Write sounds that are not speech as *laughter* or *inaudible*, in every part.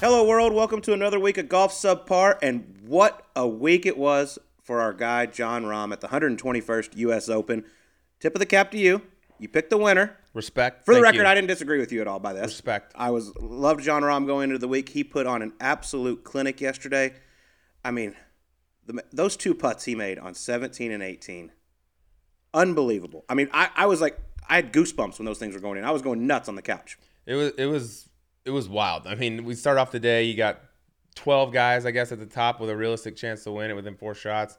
Hello, world. Welcome to another week of Golf Subpar. And what a week it was for our guy, Jon Rahm, at the 121st U.S. Open. Tip of the cap to you. You picked the winner. Respect. For the Thank record, you. I didn't disagree with you at all by this. Respect. I was loved Jon Rahm going into the week. He put on an absolute clinic yesterday. I mean, the, those two putts he made on 17 and 18, unbelievable. I mean, I, I was like, I had goosebumps when those things were going in. I was going nuts on the couch. It was it was it was wild. I mean, we start off the day. You got twelve guys, I guess, at the top with a realistic chance to win it within four shots.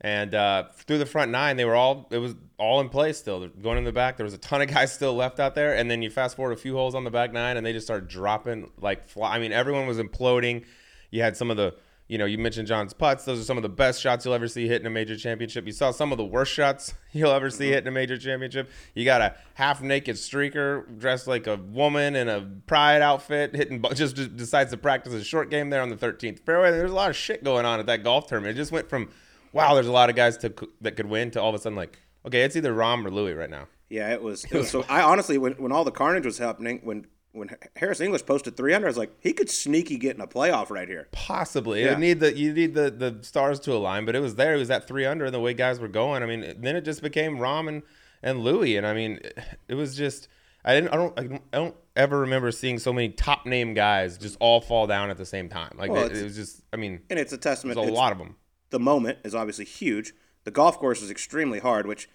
And uh, through the front nine, they were all it was all in place still. They're going in the back. There was a ton of *laughs* guys still left out there. And then you fast forward a few holes on the back nine, and they just started dropping like fly. I mean, everyone was imploding. You had some of the you know, you mentioned John's putts. Those are some of the best shots you'll ever see hit in a major championship. You saw some of the worst shots *laughs* you'll ever see hit in a major championship. You got a half naked streaker dressed like a woman in a pride outfit, hitting *laughs* just, just decides to practice a short game there on the 13th fairway. There's a lot of shit going on at that golf tournament. It just went from wow, there's a lot of guys to, that could win to all of a sudden like okay, it's either Rahm or Louis right now. Yeah, it was. It *laughs* was so I honestly, when, when all the carnage was happening, when when Harris English posted 300, I was like, he could sneaky get in a playoff right here. Possibly, Yeah. you need the you need the the stars to align, but it was there. It was at three under, and the way guys were going. I mean, then it just became Rahm and, and Louis, and I mean, it was just I didn't I don't I don't, I don't ever remember seeing so many top name guys just all fall down at the same time. Like Well, it, it was just I mean, And it's a testament. there's a lot of them. The moment is obviously huge. The golf course is extremely hard, which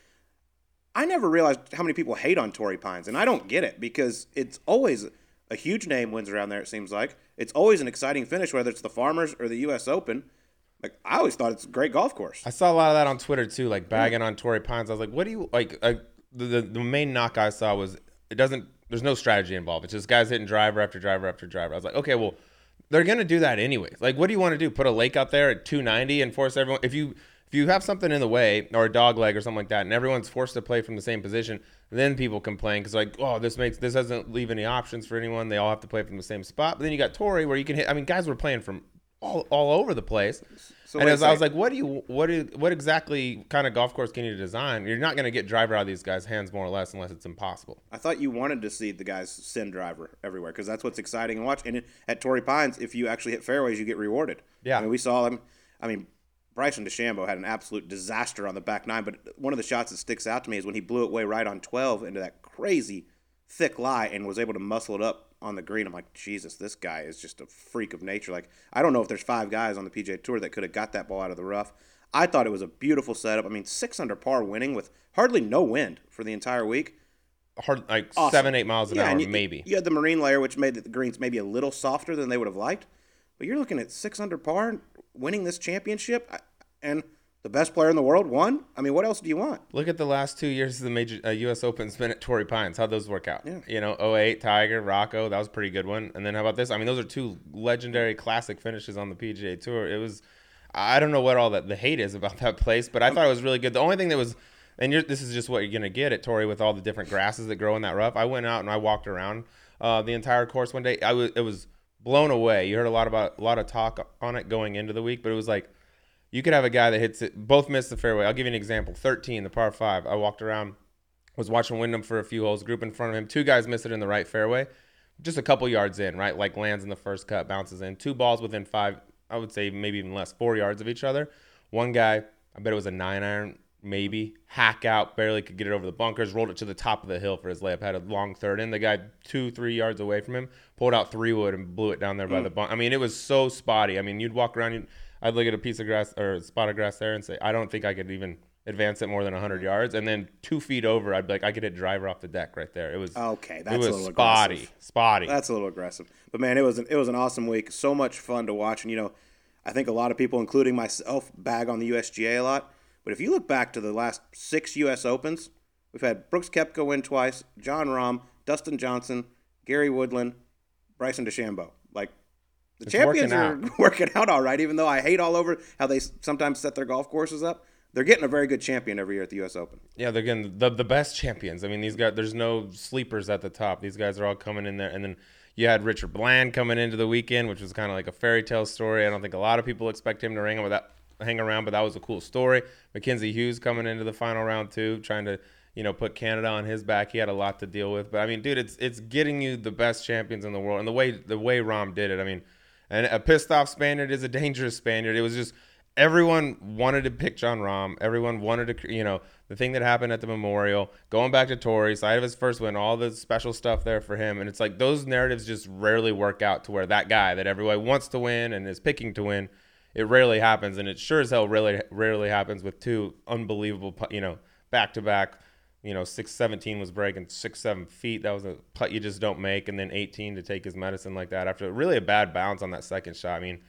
I never realized how many people hate on Torrey Pines, and I don't get it because it's always a huge name wins around there. It seems like it's always an exciting finish, whether it's the Farmers or the U.S. Open. Like I always thought it's a great golf course. I saw a lot of that on Twitter too, like bagging on Torrey Pines. I was like, what do you like? I, the, the the main knock I saw was it doesn't. There's no strategy involved. It's just guys hitting driver after driver after driver. I was like, okay, well, they're gonna do that anyways. Like, what do you want to do? Put a lake out there at 290 and force everyone? If you if you have something in the way or a dog leg or something like that, and everyone's forced to play from the same position, then people complain because like, oh, this makes this doesn't leave any options for anyone. They all have to play from the same spot. But then you got Torrey where you can hit. I mean, guys were playing from all, all over the place. So and as I was like, what do you what do what exactly kind of golf course can you design? You're not going to get driver out of these guys' hands more or less unless it's impossible. I thought you wanted to see the guys send driver everywhere because that's what's exciting and watch. And at Torrey Pines, if you actually hit fairways, you get rewarded. Yeah. I mean, we saw them. I mean, Bryson DeChambeau had an absolute disaster on the back nine, but one of the shots that sticks out to me is when he blew it way right on 12 into that crazy thick lie and was able to muscle it up on the green. I'm like, Jesus, this guy is just a freak of nature. Like, I don't know if there's five guys on the PGA Tour that could have got that ball out of the rough. I thought it was a beautiful setup. I mean, six under par winning with hardly no wind for the entire week. Hard like Awesome. seven eight miles an hour and you, maybe. You had the marine layer, which made the greens maybe a little softer than they would have liked. But you're looking at six under par, winning this championship, and the best player in the world won. I mean, what else do you want? Look at the last two years of the major uh, U.S. Open's been at Torrey Pines. How'd those work out? Yeah. You know, 08, Tiger, Rocco, that was a pretty good one. And then how about this? I mean, those are two legendary classic finishes on the PGA Tour. It was, I don't know what all that the hate is about that place, but I thought it was really good. The only thing that was, and you're, this is just what you're gonna get at Torrey with all the different grasses that grow in that rough. I went out and I walked around uh, the entire course one day. I was, it was blown away. You heard a lot about a lot of talk on it going into the week, but it was like you could have a guy that hits it both miss the fairway. I'll give you an example. 13, the par 5. I walked around was watching Wyndham for a few holes, group in front of him. Two guys miss it in the right fairway. Just a couple yards in, right? Like lands in the first cut, bounces in. Two balls within 5, I would say maybe even less, 4 yards of each other. One guy, I bet it was a 9 iron maybe, hack out, barely could get it over the bunkers, rolled it to the top of the hill for his layup, had a long third in. The guy 2 3 yards away from him pulled out 3 wood and blew it down there by the mm. bunk. I mean, it was so spotty. I mean, you'd walk around you'd, I'd look at a piece of grass or a spot of grass there and say, I don't think I could even advance it more than 100 yards. And then two feet over, I'd be like, I could hit driver off the deck right there. It was Okay, that's it a was little spotty, aggressive. spotty. That's a little aggressive. But man, it was an, it was an awesome week. So much fun to watch. And you know, I think a lot of people, including myself, bag on the USGA a lot. But if you look back to the last six U.S. Opens, we've had Brooks Koepka win twice, Jon Rahm, Dustin Johnson, Gary Woodland, Bryson DeChambeau. Like the It's champions working are *laughs* working out all right. Even though I hate all over how they sometimes set their golf courses up, they're getting a very good champion every year at the U.S. Open. Yeah, they're getting the the best champions. I mean, these guys. There's no sleepers at the top. These guys are all coming in there, and then you had Richard Bland coming into the weekend, which was kind of like a fairy tale story. I don't think a lot of people expect him to hang with that, hang around, but that was a cool story. Mackenzie Hughes coming into the final round too, trying to you know put Canada on his back. He had a lot to deal with, but I mean, dude, it's it's getting you the best champions in the world, and the way the way Rahm did it. I mean. And a pissed off Spaniard is a dangerous Spaniard. It was just everyone wanted to pick Jon Rahm. Everyone wanted to, you know, the thing that happened at the Memorial, going back to Torrey, side of his first win, all the special stuff there for him. And it's like those narratives just rarely work out to where that guy that everyone wants to win and is picking to win, it rarely happens. And it sure as hell really rarely happens with two unbelievable, you know, back to back. You know, six seventeen was breaking six seven feet. That was a putt you just don't make, and then eighteen to take his medicine like that after really a bad bounce on that second shot. I mean,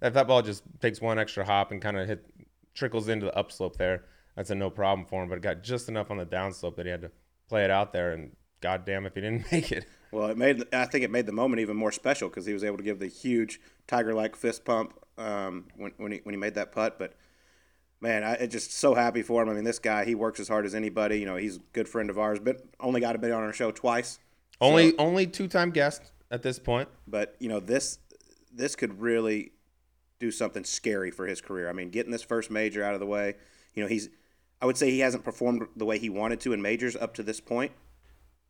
if that ball just takes one extra hop and kind of hit trickles into the upslope there, that's a no problem for him. But it got just enough on the downslope that he had to play it out there, and goddamn if he didn't *laughs* make it. Well, it made I think it made the moment even more special because he was able to give the huge tiger-like fist pump um, when when he when he made that putt. But man, I just so happy for him. I mean, this guy he works as hard as anybody. You know, he's a good friend of ours, but only got to be on our show twice. Only so, only two time guest at this point. But you know this this could really do something scary for his career. I mean, getting this first major out of the way. You know, he's I would say he hasn't performed the way he wanted to in majors up to this point,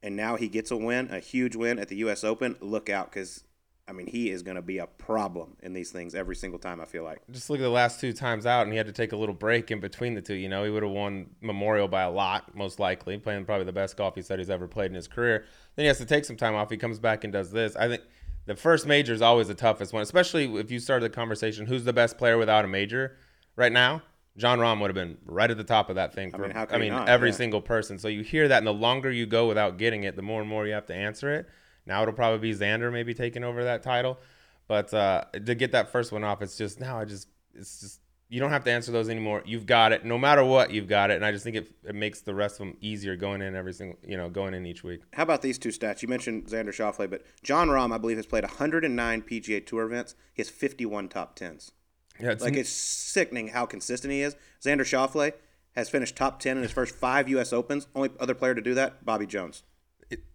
and now he gets a win, a huge win at the U.S. Open. Look out, because I mean, he is going to be a problem in these things every single time. I feel like. Just look at the last two times out, and he had to take a little break in between the two. You know, he would have won Memorial by a lot, most likely, playing probably the best golf he said he's ever played in his career. Then he has to take some time off. He comes back and does this. I think the first major is always the toughest one, especially if you started the conversation. Who's the best player without a major right now? Jon Rahm would have been right at the top of that thing for I mean, how I mean every yeah. single person. So you hear that, and the longer you go without getting it, the more and more you have to answer it. Now it'll probably be Xander maybe taking over that title, but uh, to get that first one off, it's just now I just it's just you don't have to answer those anymore. You've got it. No matter what, you've got it. And I just think it, it makes the rest of them easier going in every single, you know, going in each week. How about these two stats? You mentioned Xander Schauffele, but Jon Rahm, I believe, has played 109 PGA Tour events. He has 51 top tens. Yeah, it's like it's sickening how consistent he is. Xander Schauffele has finished top 10 in his first five U.S. Opens. Only other player to do that, Bobby Jones.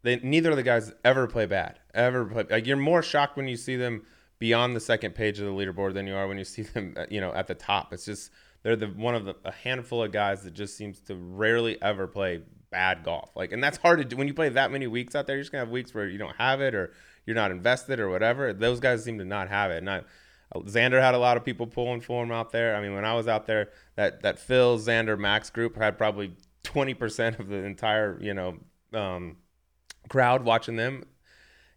They, neither of the guys ever play bad. Ever play. Like you're more shocked when you see them – beyond the second page of the leaderboard than you are when you see *laughs* them, uh, you know, at the top. It's just they're the one of the a handful of guys that just seems to rarely ever play bad golf. Like, and that's hard to do when you play that many weeks out there. You're just gonna have weeks where you don't have it or you're not invested or whatever. Those guys seem to not have it. I, Xander had a lot of people pulling for him out there. I mean, when I was out there, that that Phil Xander Max group had probably 20% of the entire you know um, crowd watching them.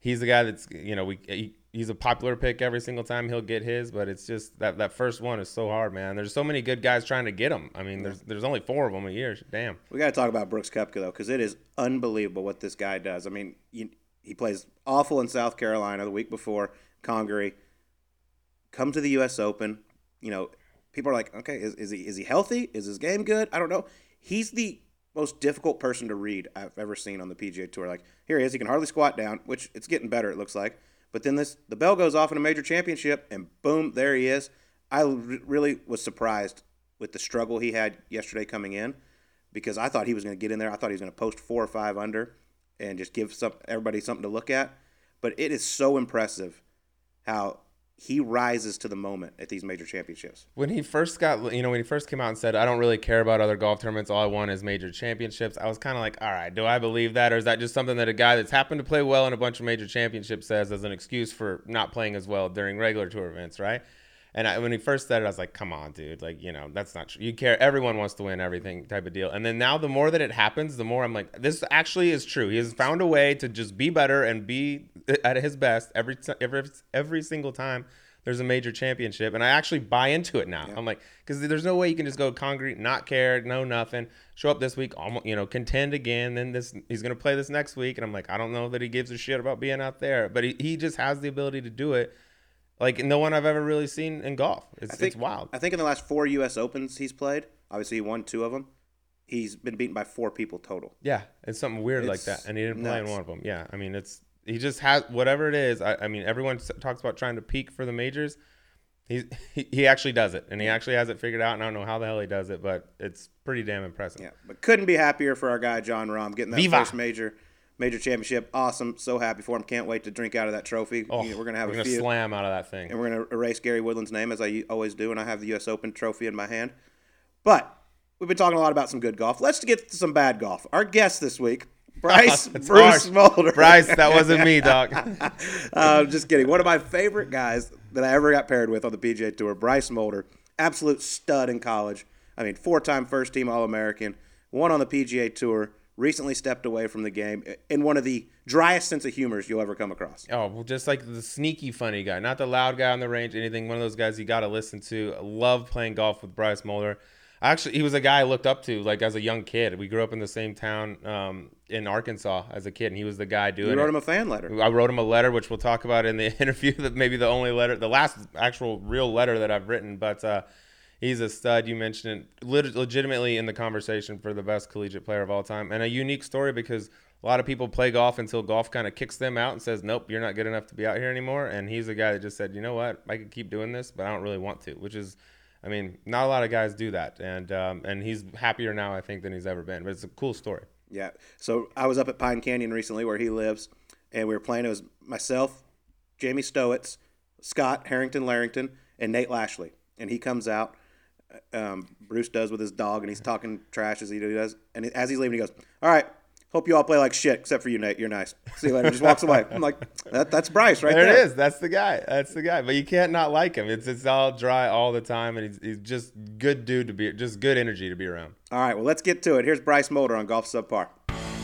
He's the guy that's you know we he, he's a popular pick every single time he'll get his, but it's just that that first one is so hard, man. There's so many good guys trying to get him. I mean, there's there's only four of them a year. Damn. We got to talk about Brooks Koepka though, because it is unbelievable what this guy does. I mean, he, he plays awful in South Carolina the week before Congaree. Come to the U.S. Open, you know, people are like, okay, is, is he is he healthy? Is his game good? I don't know. He's the most difficult person to read I've ever seen on the PGA Tour. Like here he is, he can hardly squat down, which it's getting better. It looks like but then this the bell goes off in a major championship, and boom, there he is. I really was surprised with the struggle he had yesterday coming in, because I thought he was going to get in there. I thought he was going to post four or five under, and just give some everybody something to look at. But it is so impressive how he rises to the moment at these major championships. When he first got, you know, when he first came out and said, "I don't really care about other golf tournaments. All I want is major championships," I was kind of like, "All right, do I believe that, or is that just something that a guy that's happened to play well in a bunch of major championships says as an excuse for not playing as well during regular tour events, right?" And I, when he first said it, I was like, "Come on, dude! Like, you know, that's not true. You care. Everyone wants to win everything, type of deal." And then now, the more that it happens, the more I'm like, "This actually is true. He has found a way to just be better and be *laughs* at his best every every every single time." there's a major championship, and I actually buy into it now. Yeah. I'm like, because there's no way you can just go Congaree, not care, no nothing, show up this week, almost, you know, contend again. Then this, he's gonna play this next week, and I'm like, I don't know that he gives a shit about being out there, but he, he just has the ability to do it. Like no one I've ever really seen in golf. It's, think, it's wild. I think in the last four U.S. Opens he's played, obviously he won two of them. He's been beaten by four people total. Yeah, it's something weird it's like that, and he didn't play in one of them. Yeah, I mean it's he just has whatever it is. I, I mean, everyone talks about trying to peak for the majors. He's, he he actually does it, and he actually has it figured out. And I don't know how the hell he does it, but it's pretty damn impressive. Yeah, but couldn't be happier for our guy Jon Rahm getting that Viva. first major major championship. Awesome, so happy for him. Can't wait to drink out of that trophy. Oh, we're gonna have we're a gonna few. slam out of that thing, and we're gonna erase Gary Woodland's name as I always do, and I have the U.S. Open trophy in my hand. But we've been talking a lot about some good golf. Let's get to some bad golf. Our guest this week *laughs* Bryce Bruce Mulder. Bryce, that wasn't me, *laughs* dog. uh, just kidding. One of my favorite guys that I ever got paired with on the PGA Tour. Bryce Molder, absolute stud in college. I mean, four-time first-team All-American, one on the PGA Tour. Recently stepped away from the game in one of the driest sense of humors you'll ever come across. Oh, well, just like the sneaky funny guy, not the loud guy on the range, anything. One of those guys you got to listen to. I love playing golf with Bryce Molder. Actually, he was a guy I looked up to, like as a young kid. We grew up in the same town um, in Arkansas as a kid, and he was the guy doing. You wrote it. him a fan letter. I wrote him a letter, which we'll talk about in the *laughs* interview. That maybe the only letter, the last actual real letter that I've written. But uh, he's a stud. You mentioned it leg- legitimately in the conversation for the best collegiate player of all time, and a unique story because a lot of people play golf until golf kind of kicks them out and says, "Nope, you're not good enough to be out here anymore." And he's a guy that just said, "You know what? I could keep doing this, but I don't really want to," which is. I mean, not a lot of guys do that, and um, and he's happier now, I think, than he's ever been. But it's a cool story. Yeah. So I was up at Pine Canyon recently, where he lives, and we were playing. It was myself, Jamie Stowitz, Scott Harrington Larrington, and Nate Lashley. And he comes out. Um, Bruce does with his dog, and he's talking trash as he does. And as he's leaving, he goes, "All right, hope you all play like shit, except for you, Nate. You're nice. See you later." Just walks away. I'm like, that, "That's Bryce right there, there." it is. That's the guy. That's the guy. But you can't not like him. It's it's all dry all the time, and he's, he's just good dude to be, just good energy to be around. All right, well, let's get to it. Here's Bryce Molder on Golf Subpar.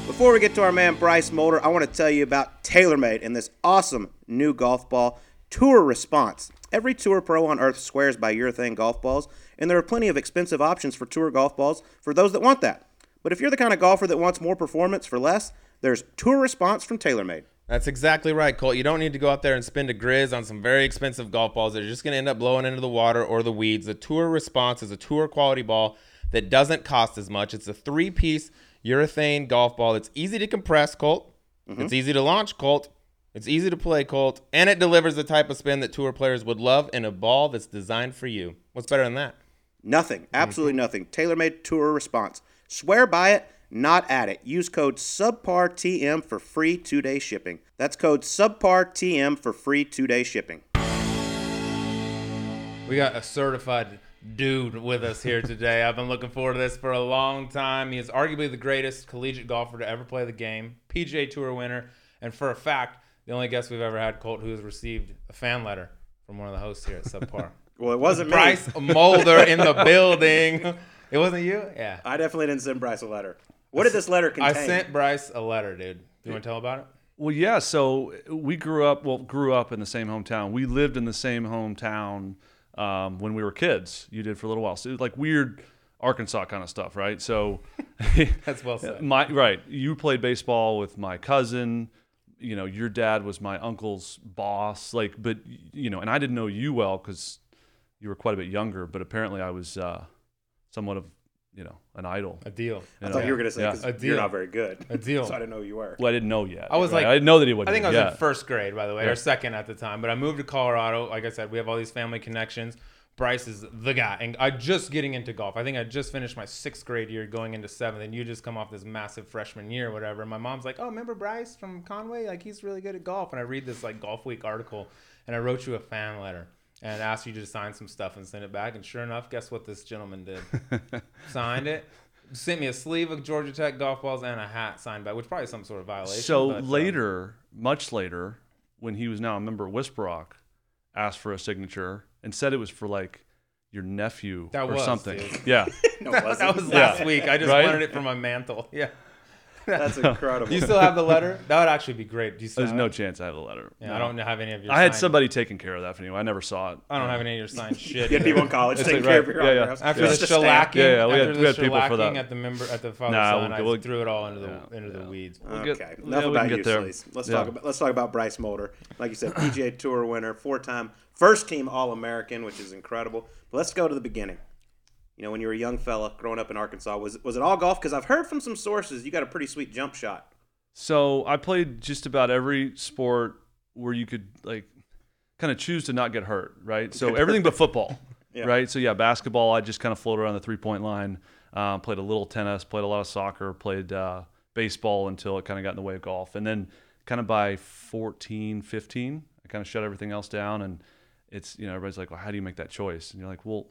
Before we get to our man Bryce Molder, I want to tell you about TaylorMade and this awesome new golf ball, Tour Response. Every tour pro on earth swears by urethane golf balls, and there are plenty of expensive options for tour golf balls for those that want that. But if you're the kind of golfer that wants more performance for less, there's Tour Response from TaylorMade. That's exactly right, Colt. You don't need to go out there and spend a grizz on some very expensive golf balls that are just going to end up blowing into the water or the weeds. The Tour Response is a tour quality ball that doesn't cost as much. It's a three piece urethane golf ball that's easy to compress, Colt. Mm-hmm. It's easy to launch, Colt. It's easy to play, Colt. And it delivers the type of spin that tour players would love in a ball that's designed for you. What's better than that? Nothing. Absolutely nothing. TaylorMade Tour Response. Swear by it, not at it. Use code SubPARTM for free two day shipping. That's code SubPARTM for free two day shipping. We got a certified dude with us here today. I've been looking forward to this for a long time. He is arguably the greatest collegiate golfer to ever play the game, PGA Tour winner, and for a fact, the only guest we've ever had, Colt, who has received a fan letter from one of the hosts here at Subpar. *laughs* Well, it wasn't me. Bryce Molder in the *laughs* building. It wasn't you? Yeah. I definitely didn't send Bryce a letter. What did this letter contain? I sent Bryce a letter, dude. Do you want to tell about it? Well, yeah. So we grew up. Well, grew up in the same hometown. We lived in the same hometown um, when we were kids. You did for a little while. So it was like weird Arkansas kind of stuff, right? So *laughs* That's well said. my right. You played baseball with my cousin. You know, your dad was my uncle's boss. Like, but you know, and I didn't know you well because you were quite a bit younger. But apparently, I was uh, somewhat of you know an idol. A deal. I thought you were going to say Yeah. 'cause A you're deal. not very good. A deal. so I didn't know who you were. Well, I didn't know yet. I was right? like- I didn't know that he wasn't. I think I was yeah. in first grade, by the way, Yeah. or second at the time. But I moved to Colorado. Like I said, we have all these family connections. Bryce is the guy, and I just getting into golf. I think I just finished my sixth grade year, going into seventh, and you just come off this massive freshman year, or whatever. And my mom's like, "Oh, remember Bryce from Conway? Like he's really good at golf." And I read this like Golf Week article, and I wrote you a fan letter and asked you to sign some stuff and send it back. And sure enough, guess what this gentleman did? *laughs* Signed it. Sent me a sleeve of Georgia Tech golf balls and a hat signed back, which probably some sort of violation. So but, um, later, much later, when he was now a member of Whisper Rock, asked for a signature and said it was for like your nephew That or was, something. dude. Yeah. *laughs* No, it *laughs* wasn't. that was Yeah. last week. I just Right? wanted it for my mantle. Yeah. That's *laughs* incredible. Do you still have the letter? That would actually be great. Do you still There's have no it? chance I have the letter. Yeah, I don't have any of your. I had signed- somebody taking care of that for you. I never saw it. I don't have any of your signed *laughs* shit. you had people in college It's taking like, care of right. your Yeah, yeah. autographs. After Yeah. the Just a stamp. shellacking, Yeah, yeah, we after had- the we had people for shellacking that. at the member at the father Nah, son, we'll- I we'll- threw it all into the yeah, into the yeah. weeds. We'll get- okay, yeah, enough we about can you, get there. Sleaze. Let's Yeah. talk about let's talk about Bryce Molder. Like you said, PGA Tour winner, four-time first-team All-American, which is incredible. But let's go to the beginning. You know, when you were a young fella growing up in Arkansas, was was it all golf? Because I've heard from some sources you got a pretty sweet jump shot. So I played just about every sport where you could like kind of choose to not get hurt, right? So everything but football, *laughs* Yeah. right? So yeah, basketball, I just kind of floated around the three point line. Um, played a little tennis, played a lot of soccer, played uh, baseball until it kind of got in the way of golf. And then kind of by 14, 15, I kind of shut everything else down. And it's, you know, everybody's like, well, how do you make that choice? And you're like, well,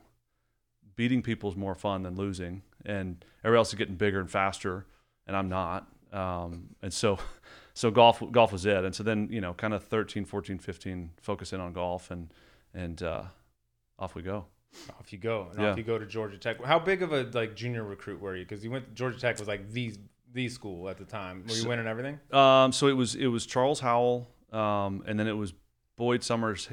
beating people is more fun than losing. And everybody else is getting bigger and faster, and I'm not. Um, and so, *laughs* so golf golf was it. And so then, you know, kind of 13, 14, 15, focus in on golf and and uh, off we go. Off you go, and Yeah. off you go to Georgia Tech. How big of a like junior recruit were you? Because you went Georgia Tech was like the the school at the time. Were you So- winning everything? Um, so it was it was Charles Howell, um, and then it was Boyd Summers,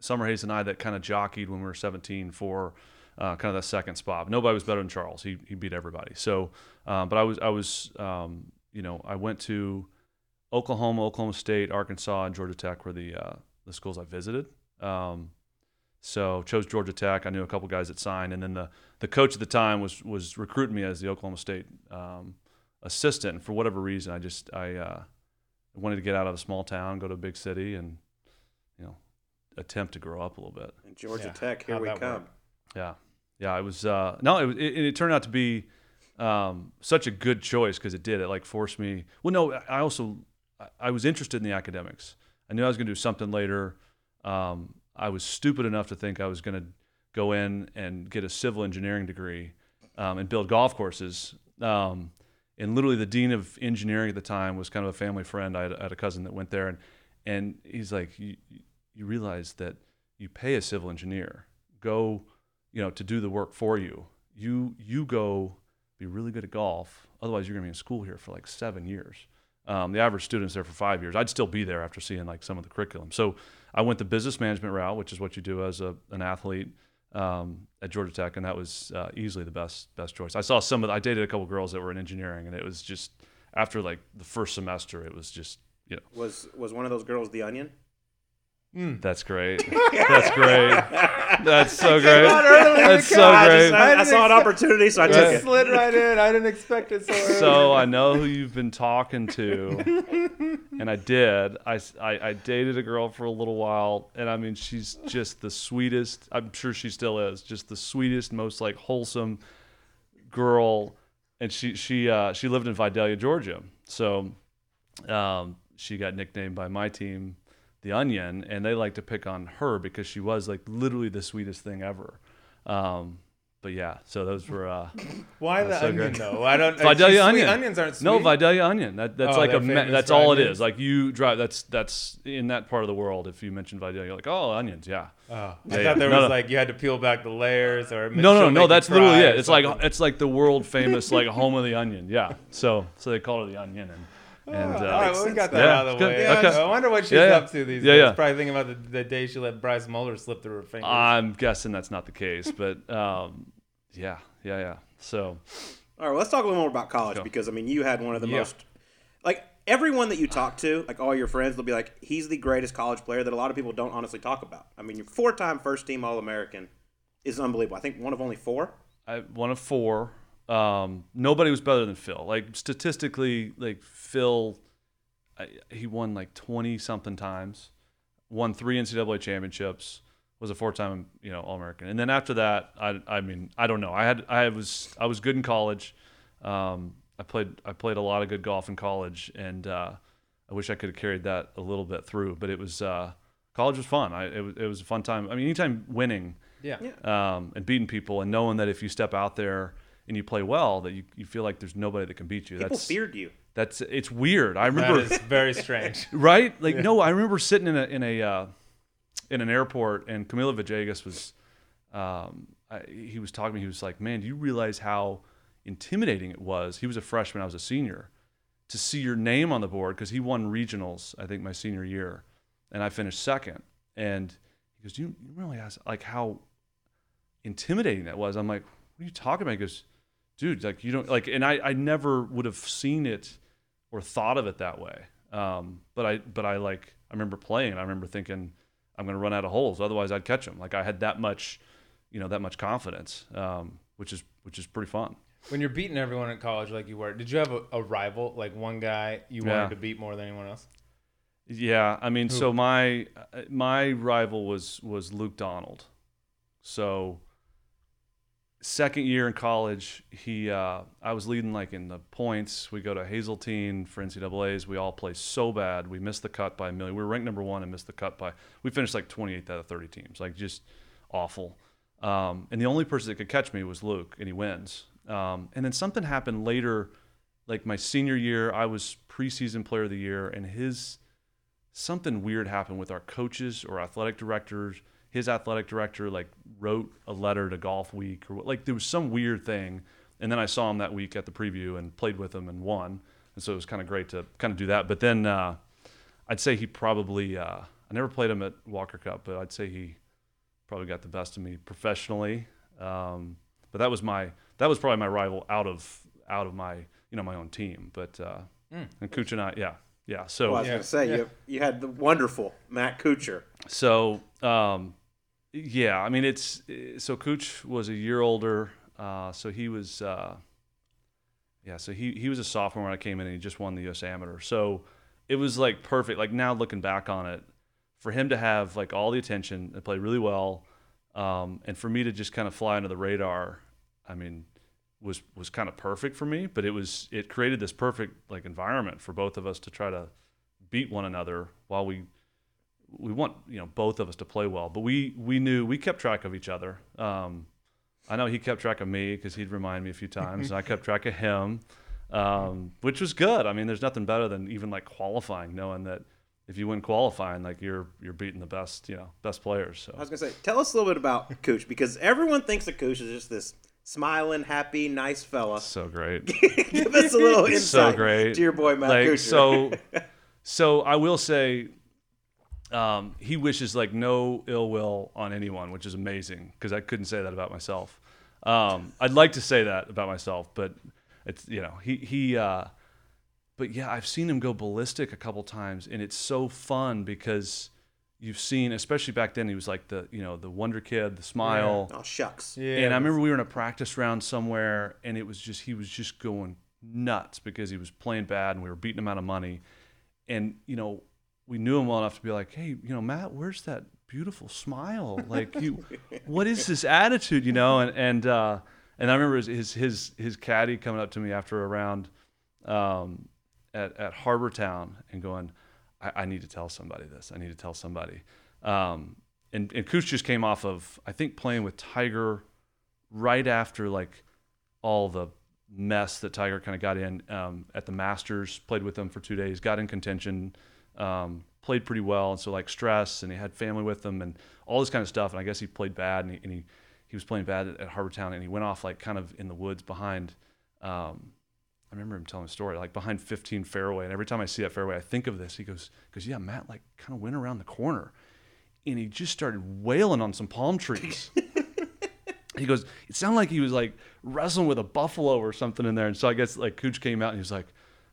Summerhays, and I that kind of jockeyed when we were 17 for uh, kind of that second spot. But nobody was better than Charles. He he beat everybody. So, um, but I was I was um, you know I went to Oklahoma, Oklahoma State, Arkansas, and Georgia Tech were the uh, the schools I visited. Um, so chose Georgia Tech. I knew a couple guys that signed, and then the the coach at the time was was recruiting me as the Oklahoma State um, assistant. And for whatever reason, I just I uh, wanted to get out of a small town, go to a big city, and you know attempt to grow up a little bit. And Georgia Yeah. Tech, here How'd we come. work? Yeah, yeah. It was uh, no, it, it, it turned out to be um, such a good choice because it did. It like forced me. Well, no, I also I- I was interested in the academics. I knew I was going to do something later. Um, I was stupid enough to think I was going to go in and get a civil engineering degree um, and build golf courses. Um, and literally, the dean of engineering at the time was kind of a family friend. I had, I had a cousin that went there, and and he's like, you, you realize that you pay a civil engineer go, you know, to do the work for you. You you go be really good at golf. Otherwise, you're gonna be in school here for like seven years. Um, the average student's there for five years. I'd still be there after seeing like some of the curriculum. So I went the business management route, which is what you do as a, an athlete um, at Georgia Tech, and that was uh, easily the best best choice. I saw some of. The, I dated a couple girls that were in engineering, and it was just after like the first semester, it was just you know Was was one of those girls the Onion? That's great, that's great, that's so great, early that's so call. I great. just- I, I didn't saw an expect- opportunity, so I Yeah. took Just it. slid right in. I didn't expect it so early. so I know who you've been talking to, and I did. I, s- I- I dated a girl for a little while, and I mean, she's just the sweetest. I'm sure she still is. Just the sweetest, most like wholesome girl, and she she uh, she lived in Vidalia, Georgia. So um, she got nicknamed by my team the Onion, and they like to pick on her because she was like literally the sweetest thing ever. Um, but yeah, so those were. Uh, *laughs* Why the That's so onion good. though? I don't. *laughs* Vidalia onion. Onions aren't sweet. No, Vidalia onion. That, that's Oh, like a. That's all it onions? is. Like you drive. That's that's in that part of the world. If you mention Vidalia, you're like, oh, onions. Yeah. Oh, I Yeah, thought there No, was no. like you had to peel back the layers or No, no, no. That's literally it. It's like it's like the world famous like *laughs* home of the onion. Yeah. So so they call it the onion and and Oh, uh, all right, well, we got that Yeah, out of the good. way. Okay. I wonder what she's Yeah, yeah. up to these Yeah, days. yeah. Probably thinking about the, the day she let Bryce Molder slip through her fingers. I'm guessing that's not the case, but um, yeah, yeah, yeah. So All right, well, let's talk a little more about college because I mean, you had one of the Yeah. most like everyone that you talk to, like all your friends, they'll be like, he's the greatest college player that a lot of people don't honestly talk about. I mean, your four-time first-team All-American is unbelievable. I think one of only four. I one of four. Um, nobody was better than Phil. Like statistically, like Phil, I, he won like twenty something times, won three NCAA championships, was a four time you know All American, and then after that, I I mean I don't know. I had I was I was good in college. Um, I played I played a lot of good golf in college, and uh, I wish I could have carried that a little bit through. But it was uh, college was fun. I it was it was a fun time. I mean, anytime winning yeah. um, and beating people and knowing that if you step out there and you play well, that you, you feel like there's nobody that can beat you. People That's feared you. that's it's weird. I That remember is very strange. *laughs* right like no, I remember sitting in a in a uh, in an airport and Camilo Villegas was um, I, he was talking to me. He was like, "Man, do you realize how intimidating it was?" He was a freshman. I was a senior. To see your name on the board because he won regionals, I think my senior year, and I finished second. And he goes, "Do you, you realize like how intimidating that was?" I'm like, "What are you talking about?" He goes, "Dude, like you don't like," and I I never would have seen it or thought of it that way. Um, but I but I like I remember playing. I remember thinking I'm going to run out of holes, otherwise I'd catch them. Like I had that much, you know, that much confidence, um, which is which is pretty fun. When you're beating everyone at college like you were, did you have a, a rival, like one guy you Yeah. wanted to beat more than anyone else? Yeah, I mean, Who? so my uh, my rival was was Luke Donald. So second year in college, he uh, I was leading like in the points. We go to Hazeltine for NCAA's. We all play so bad. We missed the cut by a million. We were ranked number one and missed the cut by. We finished like 28th out of 30 teams. Like just awful. Um, and the only person that could catch me was Luke, and he wins. Um, and then something happened later, like my senior year. I was preseason player of the year, and his something weird happened with our coaches or athletic directors. He his athletic director like wrote a letter to Golf Week or what- like there was some weird thing. And then I saw him that week at the preview and played with him and won. And so it was kind of great to kind of do that. But then uh, I'd say he probably uh, I never played him at Walker Cup, but I'd say he probably got the best of me professionally. Um, but that was my that was probably my rival out of out of my you know my own team. But uh, and Cooch and I, yeah, yeah. So Well, I was Yeah, going to say yeah. you you had the wonderful Matt Kuchar. so um, yeah, I mean it's so Cooch was a year older, uh, so he was uh, yeah, so he he was a sophomore when I came in and he just won the U.S. Amateur. So it was like perfect. Like now looking back on it, for him to have like all the attention and play really well, um, and for me to just kind of fly under the radar, I mean, was was kind of perfect for me. But it was it created this perfect like environment for both of us to try to beat one another while we we want you know both of us to play well. But we we knew we kept track of each other. Um, I know he kept track of me because he'd remind me a few times, and I kept track of him, um, which was good. I mean, there's nothing better than even like qualifying, knowing that if you win qualifying, like you're you're beating the best, you know, best players. I was going to say, tell us a little bit about Cooch because everyone thinks that Cooch is just this smiling, happy, nice fella. so great. *laughs* Give us a little *laughs* insight so great to your boy Matt like Kuchar. so *laughs* so i will say um, he wishes like no ill will on anyone which is amazing because i couldn't say that about myself um, i'd like to say that about myself but it's you know he he uh, but yeah i've seen him go ballistic a couple times and it's so fun because you've seen especially back then he was like the you know the wonder kid the smile oh shucks. Yeah, and I remember we were in a practice round somewhere, and it was just he was just going nuts because he was playing bad, and we were beating him out of money. And you know, we knew him well enough to be like, "Hey, you know, Matt, where's that beautiful smile? Like, you, *laughs* what is this attitude? You know?" And and uh, and I remember his his his, his caddy coming up to me after a round um, at at Harbor Town and going, I, "I need to tell somebody this. I need to tell somebody." Um, and and Cooch just came off of I think playing with Tiger right after like all the mess that Tiger kind of got in um, at the Masters. Played with them for two days, got in contention, um, played pretty well, and so like stress, and he had family with him, and all this kind of stuff. And I guess he played bad, and he and he, he was playing bad at, at Harbor Town, and he went off like kind of in the woods behind. Um, I remember him telling a story like behind 15 fairway, and every time I see that fairway, I think of this. He goes, "Goes, yeah, Matt like kind of went around the corner." and he just started wailing on some palm trees. *laughs* he goes, it sounded like he was like wrestling with a buffalo or something in there. And so I guess like Cooch came out and he was like,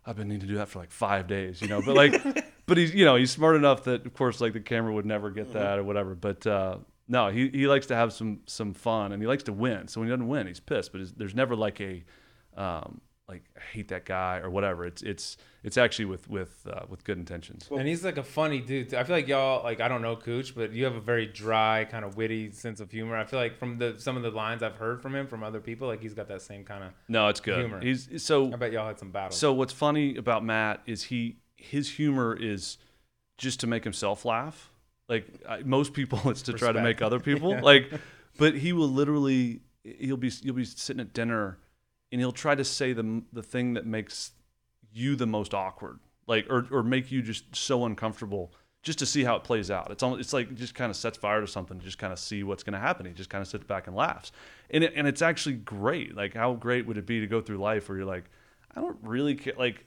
I've been needing to do that for like five days, you know. But like, *laughs* but he's you know he's smart enough that of course like the camera would never get that or whatever. But uh, no, he he likes to have some some fun and he likes to win. So when he doesn't win, he's pissed. But there's never like a um, like I hate that guy or whatever. It's it's it's actually with with uh, with good intentions. and he's like a funny dude. I feel like y'all like I don't know Cooch, but you have a very dry, kind of witty sense of humor. I feel like from the some of the lines I've heard from him from other people, like he's got that same kind of. No, it's good. Humor. He's so I bet y'all had some battles. So what's funny about Matt is he his humor is just to make himself laugh. Like I, most people, *laughs* it's to try to make other people *laughs* like. But he will literally he'll be you'll be sitting at dinner, and he'll try to say the the thing that makes you the most awkward, like or or make you just so uncomfortable. Just to see how it plays out, it's almost, it's like just kind of sets fire to something, to just kind of see what's going to happen. He just kind of sits back and laughs, and it, and it's actually great. Like how great would it be to go through life where you're like, I don't really care. Like,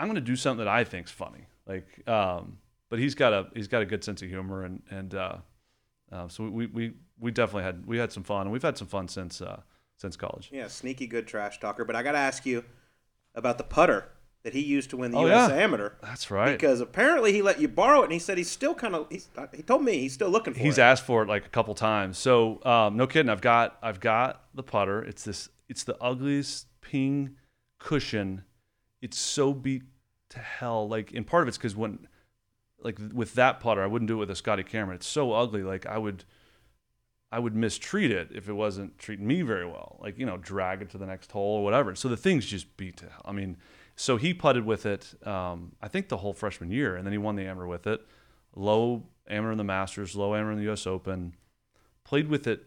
I'm gonna do something that I think's funny. Like, um, but he's got a he's got a good sense of humor, and and uh, uh, so we, we we definitely had we had some fun, and we've had some fun since uh, since college. Yeah, sneaky good trash talker. But I got to ask you about the putter that he used to win the Oh, U.S. yeah. Amateur. That's right. Because apparently he let you borrow it, and he said he's still kind of. He's, he told me he's still looking for He's it. He's asked for it like a couple times. So um, no kidding. I've got I've got the putter. It's this. It's the ugliest Ping Cushin. It's so beat to hell. Like, and part of it's because when, like with that putter, I wouldn't do it with a Scotty Cameron. It's so ugly. Like I would, I would mistreat it if it wasn't treating me very well. Like you know, drag it to the next hole or whatever. So the thing's just beat to hell. I mean, so he putted with it. Um, I think the whole freshman year, and then he won the amateur with it. Low amateur in the Masters, low amateur in the U.S. Open. Played with it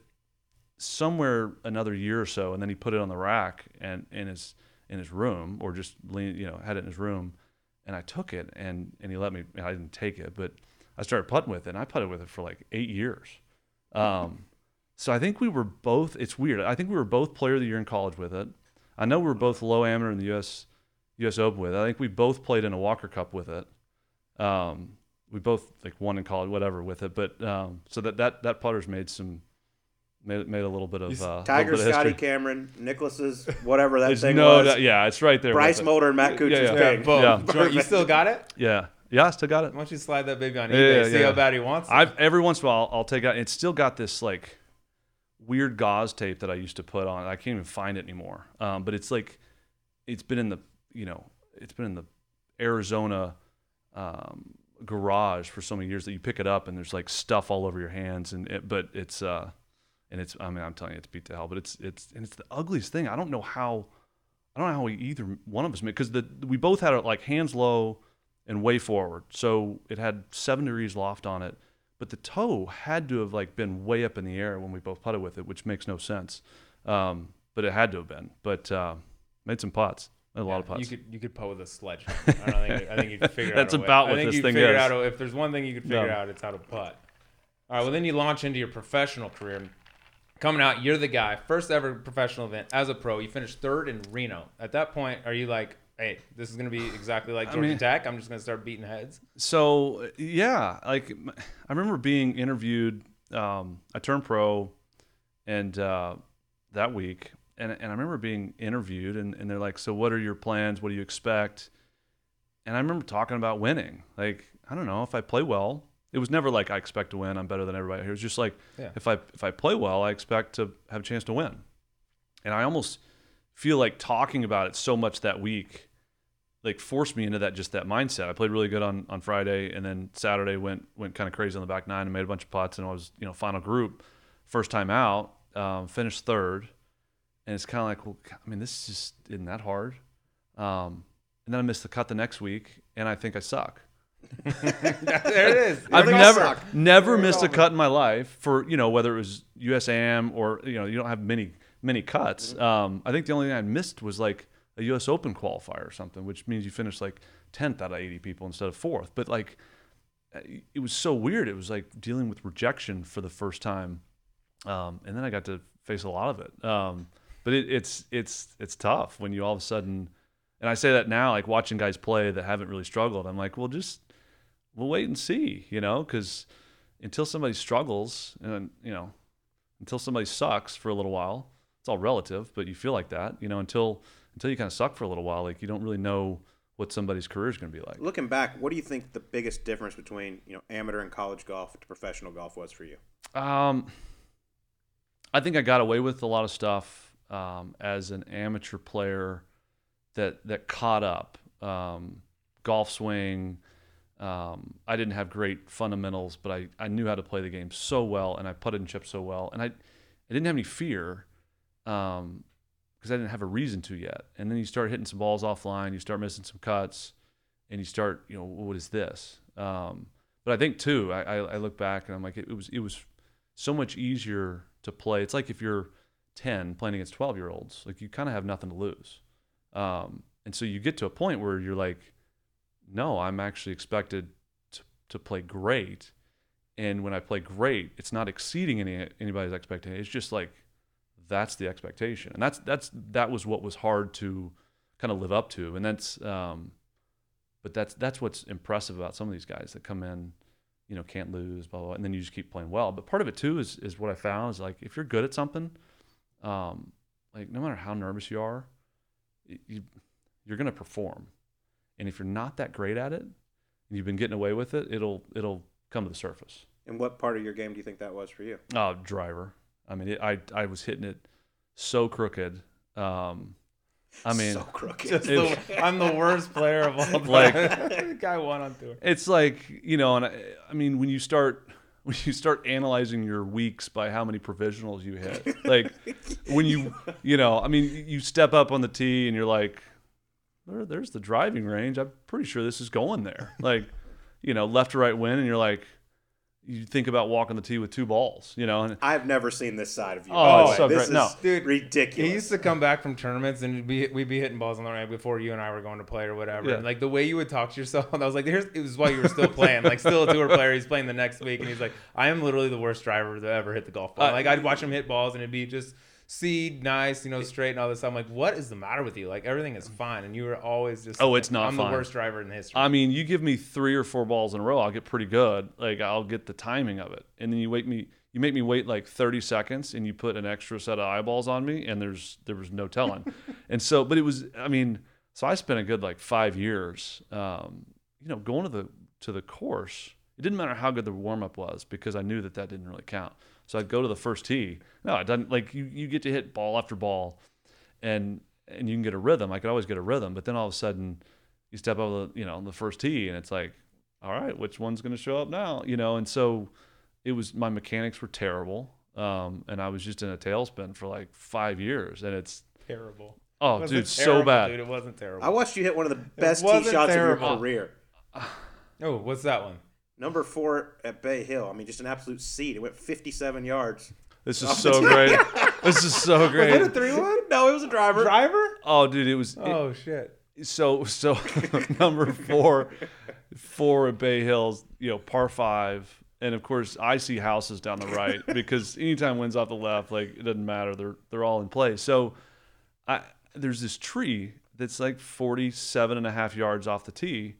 somewhere another year or so, and then he put it on the rack and in his in his room, or just lean, you know, had it in his room. And I took it, and and he let me. I didn't take it, but I started putting with it, and I putted with it for like eight years. Um, so I think we were both. It's weird. I think we were both Player of the Year in college with it. I know we were both low amateur in the U.S. U.S. Open with. it. I think we both played in a Walker Cup with it. Um, we both like won in college, whatever, with it. But um, so that that that putter's made some made made a little bit of You uh, Tiger, bit of Scotty history. Cameron, Nicklaus's, whatever that There's thing no, was. doubt- yeah, it's right there. Bryce with it. Molder and Matt Kuchar's yeah. ping. boom. Yeah. Do you still got it? *laughs* Yeah, yeah, I still got it. Why don't you slide that baby on Yeah, eBay? yeah, see yeah. how bad he wants it. I've every once in a while I'll take out. It's still got this like weird gauze tape that I used to put on. I can't even find it anymore. Um, but it's like it's been in the you know it's been in the Arizona um, garage for so many years that you pick it up and there's like stuff all over your hands and it, but it's uh and it's I mean I'm telling you it's beat to hell. But it's it's and it's the ugliest thing. I don't know how I don't know how we either one of us made because the we both had it like hands low and way forward. So it had seven degrees loft on it, but the toe had to have like been way up in the air when we both putted with it, which makes no sense. Um, but it had to have been. But uh, made some putts, a lot of putts. You could you could putt with a sledgehammer. I don't think I think you could *laughs* figure That's out. way. about I what think this thing figure is. out a- if there's one thing you could figure No. out, it's how to putt. All right. Well, then you launch into your professional career. Coming out, you're the guy. First ever professional event as a pro. You finished third in Reno. At that point, are you like, hey, this is gonna be exactly like I Georgia mean- Tech? I'm just gonna start beating heads. So yeah, like I remember being interviewed. Um, I turned pro, and uh, that week, and and I remember being interviewed, and, and they're like, "So what are your plans? What do you expect?" And I remember talking about winning. Like I don't know if I play well. It was never like I expect to win. I'm better than everybody here. It was just like Yeah. if I if I play well, I expect to have a chance to win. And I almost feel like talking about it so much that week like forced me into that just that mindset. I played really good on on Friday, and then Saturday went went kind of crazy on the back nine and made a bunch of putts, and I was you know final group, first time out, um, finished third, and it's kind of like well, I mean this just isn't that hard, um, and then I missed the cut the next week, and I think I suck. *laughs* there it is. I've never suck. never missed a cut in my life for you know whether it was USAM or you know you don't have many many cuts. Um, I think the only thing I missed was like a U.S. Open qualifier or something, which means you finish like tenth out of eighty people instead of fourth. But like it was so weird. It was like dealing with rejection for the first time, um, and then I got to face a lot of it. Um, but it, it's it's it's tough when you all of a sudden, and I say that now, like watching guys play that haven't really struggled. I'm like, well, just we'll wait and see, you know, because until somebody struggles and you know, until somebody sucks for a little while, it's all relative, but you feel like that, you know, until until you kind of suck for a little while, like you don't really know what somebody's career is going to be like. Looking back, what do you think the biggest difference between you know amateur and college golf to professional golf was for you? Um, I think I got away with a lot of stuff um, as an amateur player that that caught up. Um, golf swing. Um, I didn't have great fundamentals, but I, I knew how to play the game so well, and I putted and chipped so well, and I I didn't have any fear um, because I didn't have a reason to yet. And then you start hitting some balls offline, you start missing some cuts, and you start you know what is this? Um, but I think too, I, I, I look back and I'm like it, it was it was so much easier to play. It's like if you're 10 playing against 12 year olds, like you kind of have nothing to lose. Um, and so you get to a point where you're like, no, I'm actually expected to, to play great. And when I play great, it's not exceeding any anybody's expectation. It's just like that's the expectation, and that's that's that was what was hard to kind of live up to, and that's um, but that's that's what's impressive about some of these guys that come in, you know, can't lose, blah blah, blah and then you just keep playing well. But part of it too is is what I found is like if you're good at something, um, like no matter how nervous you are, you you're gonna perform, and if you're not that great at it, and you've been getting away with it, it'll it'll come to the surface. And what part of your game do you think that was for you? Oh, driver. I mean, it, I I was hitting it so crooked. Um, I mean, so crooked. It- the, *laughs* I'm the worst player of all time. Like- the *laughs* guy won on tour. it's like you know, and I, I mean, when you start when you start analyzing your weeks by how many provisionals you hit, like when you you know, I mean, you step up on the tee and you're like, there, there's the driving range. I'm pretty sure this is going there. *laughs* Like, you know, left to right win, and you're like, you think about walking the tee with two balls, you know. And I've never seen this side of you. Oh, it's way. so this great. is No. Dude, ridiculous. He used to come back from tournaments and be we'd be hitting balls on the right before you and I were going to play or whatever. Yeah. And like the way you would talk to yourself, *laughs* I was like, "Here's it was while you were still playing, like still a tour player. He's playing the next week, and he's like, I am literally the worst driver to ever hit the golf ball. Uh, like I'd watch him hit balls, and it'd be just seed, nice, you know, straight and all this. I'm like, what is the matter with you? Like everything is fine, and you were always just. Oh, like, it's not I'm fine. the worst driver in history. I mean, you give me three or four balls in a row, I'll get pretty good. Like I'll get the timing of it, and then you wait me, you make me wait like thirty seconds, and you put an extra set of eyeballs on me, and there's there was no telling. *laughs* and so, but it was, I mean, so I spent a good like five years, um, you know, going to the to the course. It didn't matter how good the warm up was because I knew that that didn't really count. So I'd go to the first tee. No, it doesn't. Like you, you get to hit ball after ball, and and you can get a rhythm. I could always get a rhythm, but then all of a sudden you step over the you know the first tee and it's like all right which one's going to show up now you know and so it was my mechanics were terrible um, and i was just in a tailspin for like five years and it's terrible. oh It wasn't dude so bad Dude, it wasn't terrible. I watched you hit one of the best tee shots terrible. of your career. oh, what's that one? Number four at Bay Hill. I mean, just an absolute seed. It went 57 yards. this is so great *laughs* this is so great. Was it a three one? No, it was a driver. Driver? oh dude it was it- Oh shit. so so *laughs* number four four at bay hills you know par five and of course i see houses down the right *laughs* because anytime wind's off the left like it doesn't matter they're they're all in play so i there's this tree that's like 47 and a half yards off the tee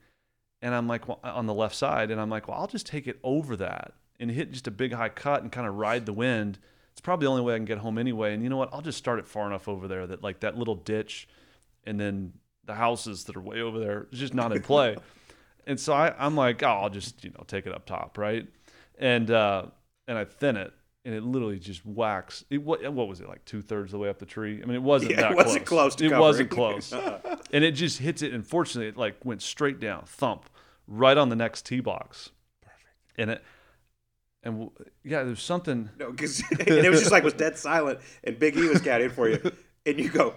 and i'm like well, on the left side and i'm like well i'll just take it over that and hit just a big high cut and kind of ride the wind it's probably the only way i can get home anyway and you know what i'll just start it far enough over there that like that little ditch and then the houses that are way over there is just not in play. *laughs* and so I, I'm like, oh, I'll just you know take it up top, right? And uh, and I thin it, and it literally just whacks. It what what was it like two thirds of the way up the tree? I mean, it wasn't Yeah, that it wasn't close to it wasn't close, *laughs* uh-huh. and it just hits it. And fortunately, it like went straight down, thump, right on the next tee box. Perfect. And it. And w- yeah, there's something. No, because *laughs* it was just like was dead silent, and Big E was caddying for you, *laughs* and you go,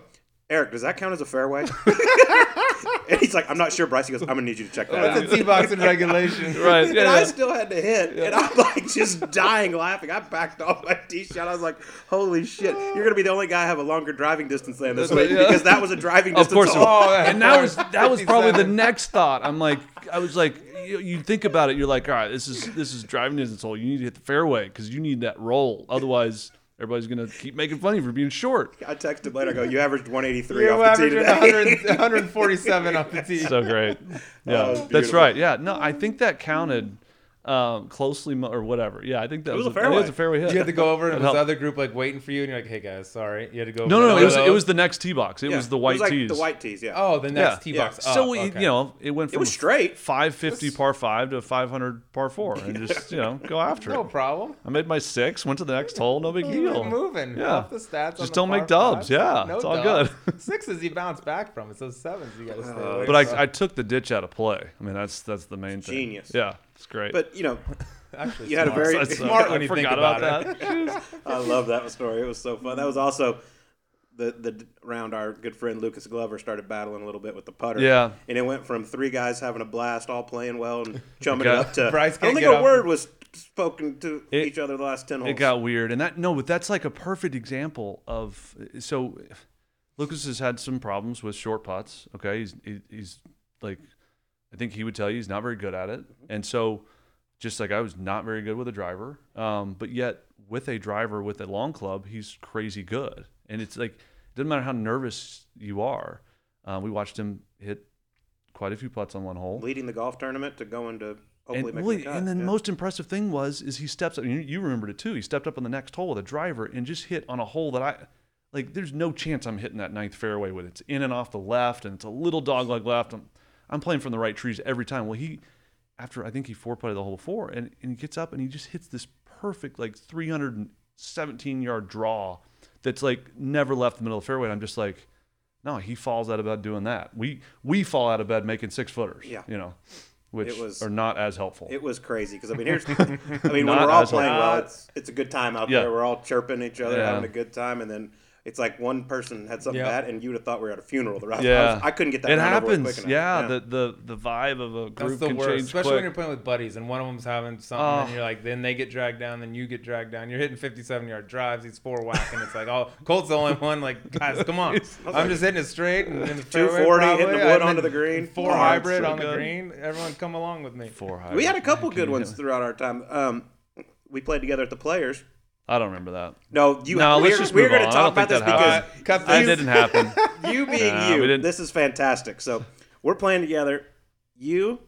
Eric, does that count as a fairway? *laughs* and he's like, I'm not sure, Bryce. He goes, I'm gonna need you to check that out. That's a T box in regulation. *laughs* Right. And Yeah. I still had to hit, and I'm like just dying laughing. I backed off my tee shot. I was like, "Holy shit! You're gonna be the only guy I have a longer driving distance than this week Yeah. because that was a driving Of distance." course, it hole. Oh, yeah, and that was that was probably the next thought. I'm like, I was like, you, you think about it, you're like, all right, this is this is driving distance hole. You need to hit the fairway because you need that roll. Otherwise, everybody's gonna keep making fun of you for being short. I texted him later. I go, "You averaged 183 You're off the tee averaging today." 100, 147 *laughs* off the tee. So great. Oh, Yeah, it's that's right. Yeah, no, I think that counted um, closely mo- or whatever. Yeah, I think that It was was, a I think it was fairway. a fairway hit. you had to go over and *laughs* It this other group like waiting for you, and you're like, "Hey guys, sorry." You had to go. No, over no, no. one It of was it was the next tee box. It Yeah. was the white it was like tees. The white tees, yeah. Oh, the next Yeah. tee box. Yeah. Oh, so we, okay. you know, it went from was straight. 550 par five to 500 par four, and *laughs* just you know go after no it. No problem. I made my six, went to the next hole, no big *laughs* deal. it moving. Yeah. Off the stats. Just the don't make dubs. fives. Yeah, no it's all dubs. good. Sixes you bounce back from. It's those sevens you got to stay away. But I. I took the ditch out of play. I mean, that's that's the main thing. Genius. Yeah, it's great. But you know, *laughs* Actually, you had a smart. very That's- smart when I you forgot think about, about it. that. *laughs* I love that story. It was so fun. That was also the the round our good friend Lucas Glover started battling a little bit with the putter. Yeah. and it went from three guys having a blast, all playing well and *laughs* chumming got- it up to Bryce I don't can't think get a up. word was spoken to It- each other the last ten holes. it got weird, and that no, but that's like a perfect example of so. Lucas has had some problems with short putts. Okay, he's he, he's like, I think he would tell you he's not very good at it, and so just like I was not very good with a driver, um, but yet with a driver with a long club, he's crazy good, and it's like it doesn't matter how nervous you are. Uh, we watched him hit quite a few putts on one hole. leading the golf tournament to go into hopefully And, make well, the and then yeah. most impressive thing was is he steps up. You, you remembered it too. He stepped up on the next hole with a driver and just hit on a hole that I like. There's no chance I'm hitting that ninth fairway with it. It's in and off the left, and it's a little dogleg left. I'm, I'm playing from the right trees every time. Well, he after I think he four putted the hole four, and, and he gets up and he just hits this perfect like 317 yard draw that's like never left the middle of the fairway. And I'm just like, no, he falls out of bed doing that. We we fall out of bed making six footers. Yeah. you know, which It was- are not as helpful. It was crazy because I mean, here's *laughs* I mean, when we're all playing well, it's it's a good time out Yeah. there. We're all chirping each other, Yeah. having a good time, and then It's like one person had something Yeah. bad, and you would have thought we were at a funeral. The rest, I, Yeah. was- I couldn't get that. it round over with happens. quick enough. Yeah, The, the the vibe of a That's group the can worst, change especially quick. when you're playing with buddies and one of them's having something, and Oh. you're like, then they get dragged down, then you get dragged down. You're hitting 57 yard drives, he's four whacking. It's like, oh, Colt's the only *laughs* one. Like, guys, come on. I'm just hitting it straight and in the fairway, 240, hitting the wood onto the green. Four Oh, hybrid so on the good. green. Everyone, come along with me. Four hybrid. we had a couple good ones throughout our time. Um, we played together at the Players. I don't remember that. No, you. No, we're, let's just we're going to talk about this that because happened. Uh, That You- *laughs* didn't happen. *laughs* you being Nah, you, this is fantastic. So we're playing together. You,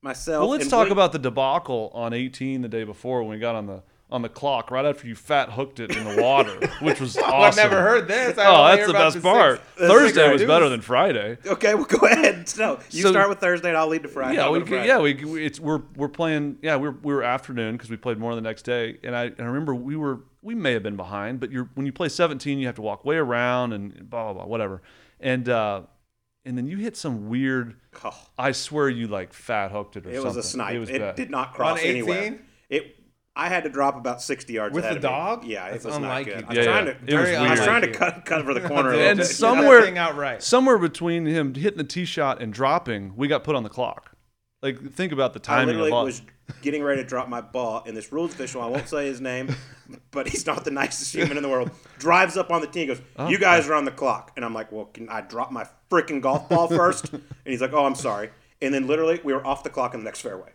myself. Well, let's and talk William- about the debacle on 18 the day before when we got on the on the clock right after you fat hooked it in the water, which was Oh, *laughs* awesome. I've never heard this. I Oh, that's the about best part. six- Thursday the was better than Friday. Okay, well, go ahead. *laughs* So you So- start with Thursday, and I'll lead to Friday. Yeah, we, go to Friday. yeah, we, we it's we're we're playing. Yeah, we were we were afternoon because we played more the next day, and I, and I remember we were we may have been behind, but you're when you play 17, you have to walk way around and blah blah blah whatever, and uh, and then you hit some weird. Oh, I swear you like fat hooked it or it something. It was a snipe. It It, was bad. did not cross On anywhere. It. I had to drop about sixty yards With ahead the of me. dog? Yeah, it That's was not unlike good. you. I was Yeah, trying yeah. to. It was Very I was weird. trying to cut cover the *laughs* corner. a And little bit. some- Get that somewhere- thing outright. somewhere between him hitting the tee shot and dropping, we got put on the clock. Like think about the I timing literally of all. was getting ready to drop my ball, and this rules official, I won't say his name, *laughs* but he's not the nicest human in the world, drives up on the tee and goes, Oh. You guys are on the clock. And I'm like, Well, can I drop my freaking golf ball first? and he's like, Oh, I'm sorry. And then literally, we were off the clock in the next fairway.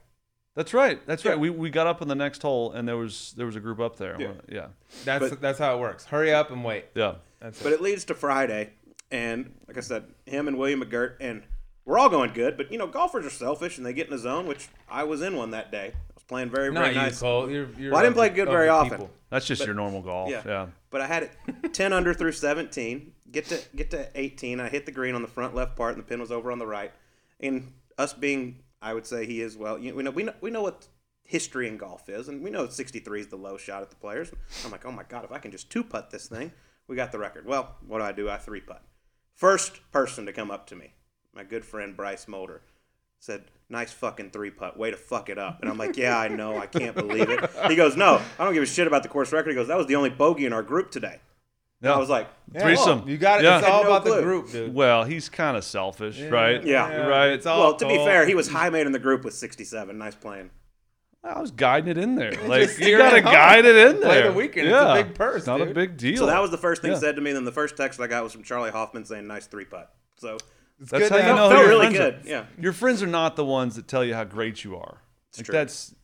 That's right. That's Yeah. right. We, we got up on the next hole and there was there was a group up there. Yeah. Yeah. That's But- that's how it works. Hurry up and wait. Yeah. That's But it. it leads to Friday, and like I said, him and William McGirt, and we're all going good. But you know, golfers are selfish, and they get in a zone, which I was in one that day. I was playing very, Not very you, nice. Colt. You're, you're Well, I didn't play good very the often. people. That's just But- your normal golf. Yeah. Yeah. But I had it 10 under through 17. Get to get to 18. I hit the green on the front left part, and the pin was over on the right. And us being, I would say he is well. You know, we know we know we know what history in golf is, and we know 63 is the low shot at the players. I'm like, oh my god, if I can just two putt this thing, we got the record. Well, what do I do? I three putt. First person to come up to me, my good friend Bryce Molder, said, "Nice fucking three putt. Way to fuck it up." And I'm like, "Yeah, I know. I can't believe it." He goes, "No, I don't give a shit about the course record." He goes, "That was the only bogey in our group today." And I was like, Yeah, Threesome. You got it. Yeah. It's all no about the group, dude. Well, he's kind of selfish, right? Yeah. Right. It's all "Well, to be fair, he was high made in the group with 67. Nice playing." I was guiding it in there. *laughs* Like you got to guide it in Play there. the weekend. It's Yeah. a big purse, It's not a big deal. So that was the first thing Yeah. said to me. Then the first text I got was from Charley Hoffman saying, "Nice three putt." So It's That's good how you know felt who your really friends are. Yeah. Your friends are not the ones that tell you how great you are. Like true. that's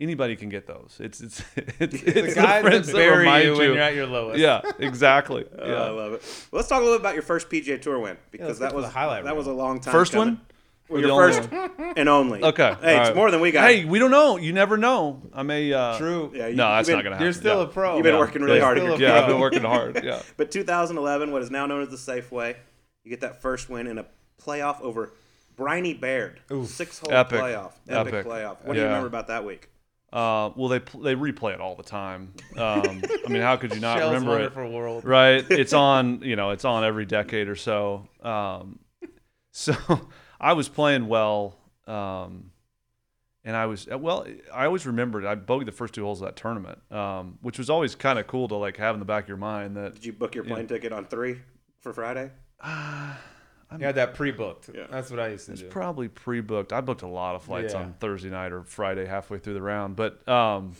anybody can get those. It's it's *laughs* it's, The it's guys that friends bury remind you when you're at your lowest. Yeah, exactly. *laughs* Oh, I yeah. love it. Well, let's talk a little bit about your first PGA Tour win because let's that was the highlight that reel. was a long time. First coming. one? Well, your the only first and only. Okay. Hey, all it's right. more than we got. Hey, we don't know. You never know. I may. Uh, True. Yeah, you- No, that's you've not gonna happen. You're still yeah. a pro. You've been Yeah. working really Yeah. hard at Still your a Yeah, I've been working hard. *laughs* Yeah. But 2011, what is now known as the Safeway, you get that first win in a playoff over Briny Baird. Six hole playoff. Epic, Epic. playoff. What do you remember about that week? Uh, well, they they replay it all the time. Um, I mean, how could you not *laughs* Shell's remember it? world. right *laughs* it's on you know it's on every decade or so um, *laughs* so i was playing well um, and i was well i always remembered i bogeyed the first two holes of that tournament um, which was always kind of cool to like have in the back of your mind that Did you book your plane ticket on three for Friday? You had that pre-booked. Yeah. That's what I used to it's do. It's probably pre-booked i booked a lot of flights Yeah. on thursday night or friday halfway through the round but um,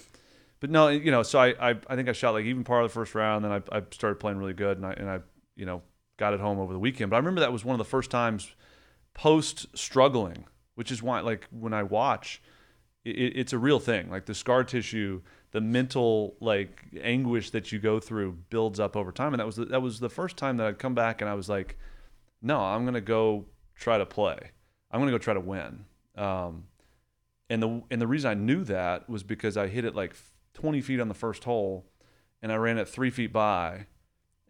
but no you know so I, I i think i shot like even part of the first round then i, I started playing really good and i and i you know got it home over the weekend but i remember that was one of the first times post struggling which is why like when i watch it, it's a real thing like the scar tissue the mental like anguish that you go through builds up over time and that was the, that was the first time that i'd come back and i was like no i'm gonna go try to play. I'm gonna go try to win. Um, and the and the reason i knew that was because i hit it like 20 feet on the first hole and i ran it three feet by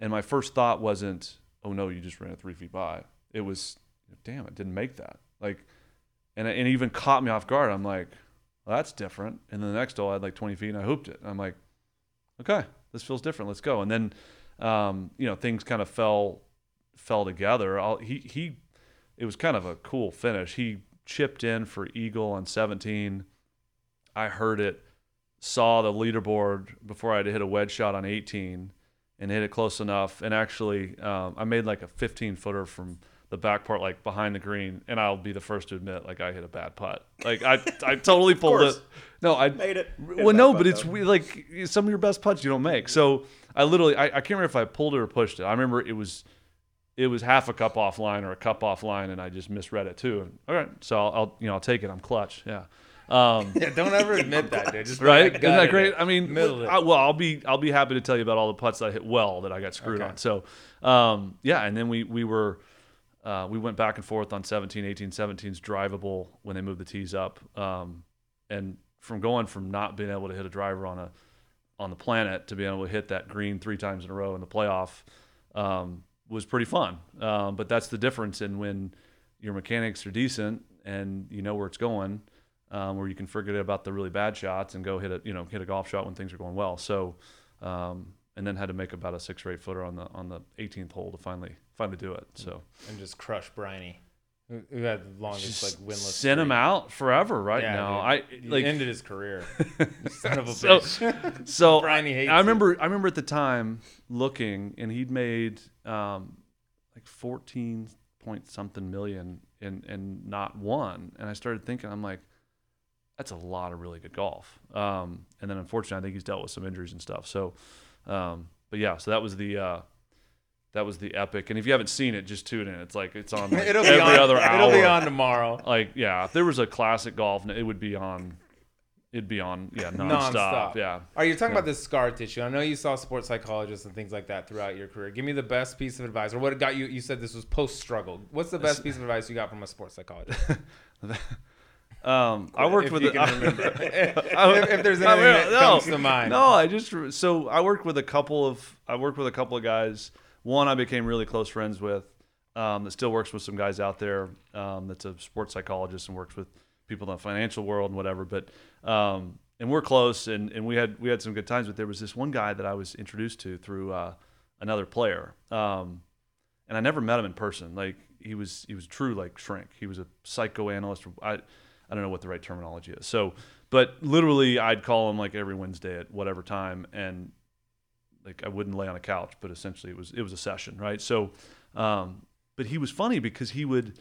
and my first thought wasn't oh no you just ran it three feet by. It was damn it didn't make that. Like and and it even caught me off guard. I'm like well, that's different. And then the next hole i had like 20 feet and i hooped it. And i'm like okay this feels different. Let's go. And then um, you know things kind of fell fell together I'll, he he it was kind of a cool finish he chipped in for eagle on 17 i heard it saw the leaderboard before i had to hit a wedge shot on 18 and hit it close enough. And actually, um, I made like a 15 footer from the back part, like behind the green. And I'll be the first to admit, like I hit a bad putt. Like I, I *laughs* totally pulled it. No, I Made it. Well, no, but it's we- like some of your best putts you don't make. So I literally, I, I can't remember if I pulled it or pushed it. I remember it was, it was half a cup offline or a cup offline, and I just misread it too. And, all right, so I'll, I'll, you know, I'll take it. I'm clutch. Yeah. Um, *laughs* Yeah, don't ever admit that, dude. Just right? Isn't that great? I mean, I, well, I'll be I'll be happy to tell you about all the putts that I hit well that I got screwed Okay. on. So, um, yeah, and then we we were uh, we went back and forth on 17, 18, 17's drivable when they moved the tees up, um, and from going from not being able to hit a driver on a on the planet to being able to hit that green three times in a row in the playoff um, was pretty fun. Um, but that's the difference in when your mechanics are decent and you know where it's going, um, where you can forget about the really bad shots and go hit a you know hit a golf shot when things are going well. So, um, and then had to make about a six or eight footer on the on the 18th hole to finally finally do it. So and just crush Briny, who, who had the longest like winless. send him out forever right Yeah, now. dude. I He like ended his career. *laughs* Son of a So- bitch. so *laughs* Briny hates I remember I remember at the time looking and he'd made um, like 14 point something million and and not one and I started thinking I'm like that's a lot of really good golf um, and then unfortunately I think he's dealt with some injuries and stuff so um, but yeah so that was the uh, that was the epic and if you haven't seen it just tune in it's like it's on *laughs* like it'll every be on, other hour It'll be on tomorrow. like yeah if there was a classic golf it would be on it'd be on yeah nonstop, Nonstop. yeah Are you talking about this scar tissue? I know you saw sports psychologists and things like that throughout your career. Give me the best piece of advice, or what got you. You said this was post struggle. What's the best piece of advice you got from a sports psychologist? *laughs* Um, I worked if with you a- can remember. *laughs* if, if there's I anything mean, that comes to mind. No, I just so I worked with a couple of I worked with a couple of guys. One I became really close friends with um, that still works with some guys out there. Um, that's a sports psychologist and works with people in the financial world and whatever. But um, and we're close and, and we had we had some good times. But there was this one guy that I was introduced to through uh, another player. Um, and I never met him in person. Like he was he was true like shrink. He was a psychoanalyst. I I don't know what the right terminology is. So, but literally, I'd call him like every Wednesday at whatever time, and like I wouldn't lay on a couch, but essentially it was it was a session, right? So, um, but he was funny because he would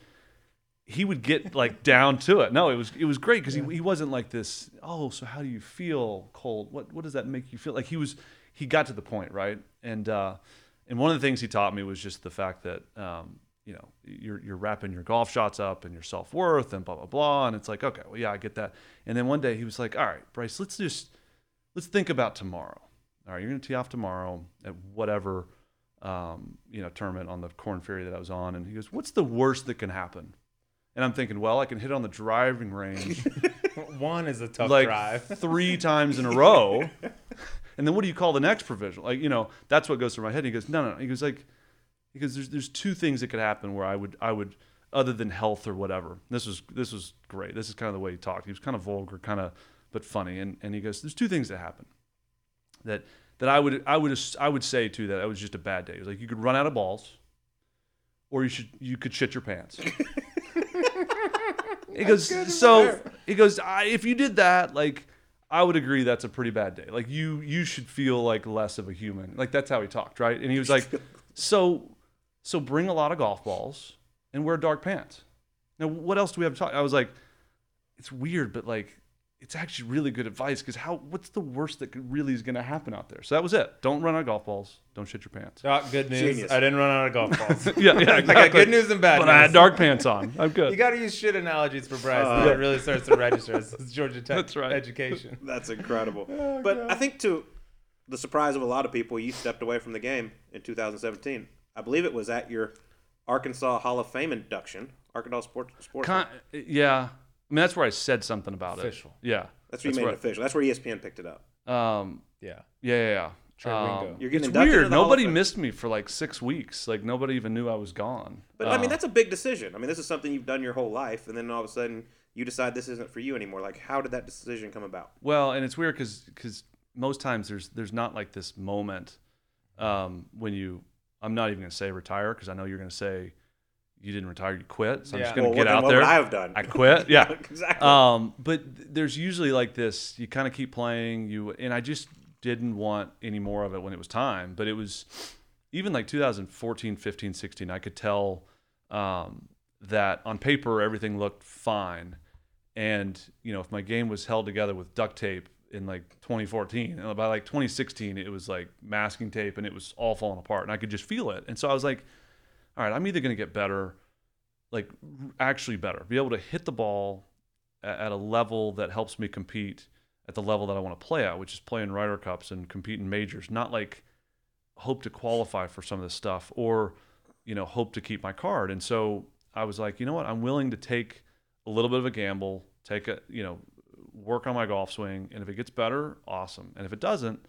he would get like *laughs* down to it. No, it was it was great because he, he wasn't like this. Oh, so how do you feel, Cold? What what does that make you feel? Like he was he got to the point, right? And uh, and one of the things he taught me was just the fact that um, you know you're you're wrapping your golf shots up and your self worth and blah blah blah. And it's like okay, well yeah, I get that. And then one day he was like, all right, Bryce, let's just let's think about tomorrow. All right, you're gonna tee off tomorrow at whatever um, you know tournament on the Corn Ferry that I was on. And he goes, what's the worst that can happen? And I'm thinking, well, I can hit on the driving range *laughs* One is a tough like drive. *laughs* three times in a row. And then what do you call the next provisional? Like, you know, that's what goes through my head. And he goes, no, no, no. He goes like, because there's there's two things that could happen where I would I would other than health or whatever. This was this was great. This is kind of the way he talked. He was kind of vulgar, kind of but funny. And and he goes, there's two things that happen that that I would I would I would say too that it was just a bad day. It was like you could run out of balls, or you should you could shit your pants. *laughs* he goes so he goes I, if you did that like I would agree that's a pretty bad day. Like you you should feel like less of a human. Like that's how he talked, right? And he was like, so so bring a lot of golf balls and wear dark pants. Now what else do we have to talk? I was like, it's weird, but like it's actually really good advice because how what's the worst that could, really is going to happen out there? So that was it. Don't run out of golf balls. Don't shit your pants. Oh, good news. Genius. I didn't run out of golf balls. *laughs* yeah, yeah, I got good news and bad But news. I had dark pants on. I'm good. You got to use shit analogies for Bryce. Uh, and it really starts to *laughs* register as as Georgia Tech That's right. education. *laughs* That's incredible. Oh, but I think to the surprise of a lot of people, you stepped away from the game in 2017. I believe it was at your Arkansas Hall of Fame induction, Arkansas Sports. Sports Con- yeah, I mean that's where I said something about Official. it. Yeah, That's where you made where- it official. That's where ESPN picked it up. Um, Yeah. yeah, yeah, yeah. Um, You're getting it's weird. into the Hall of Nobody missed me for like six weeks. Like nobody even knew I was gone. But I mean, Um, that's a big decision. I mean, this is something you've done your whole life, and then all of a sudden you decide this isn't for you anymore. Like, how did that decision come about? Well, and it's weird because most times there's there's not like this moment um, when you. I'm not even gonna say retire because I know you're gonna say you didn't retire, you quit. So I'm Yeah. just gonna well, get then out what there. would I have done? I quit. *laughs* Yeah. exactly. Um, but there's usually like this. You kind of keep playing. You and I just didn't want any more of it when it was time. But it was even like 2014, 15, 16. I could tell um, that on paper everything looked fine, and you know if my game was held together with duct tape in like 2014, and by like 2016 it was like masking tape and it was all falling apart, and I could just feel it. And so I was like, all right, I'm either going to get better, like actually better, be able to hit the ball at, a level that helps me compete at the level that I want to play at, which is playing Ryder Cups and compete in majors, not like hope to qualify for some of this stuff or you know hope to keep my card. And so I was like, you know what, I'm willing to take a little bit of a gamble, take a you know work on my golf swing, and if it gets better, awesome. And if it doesn't,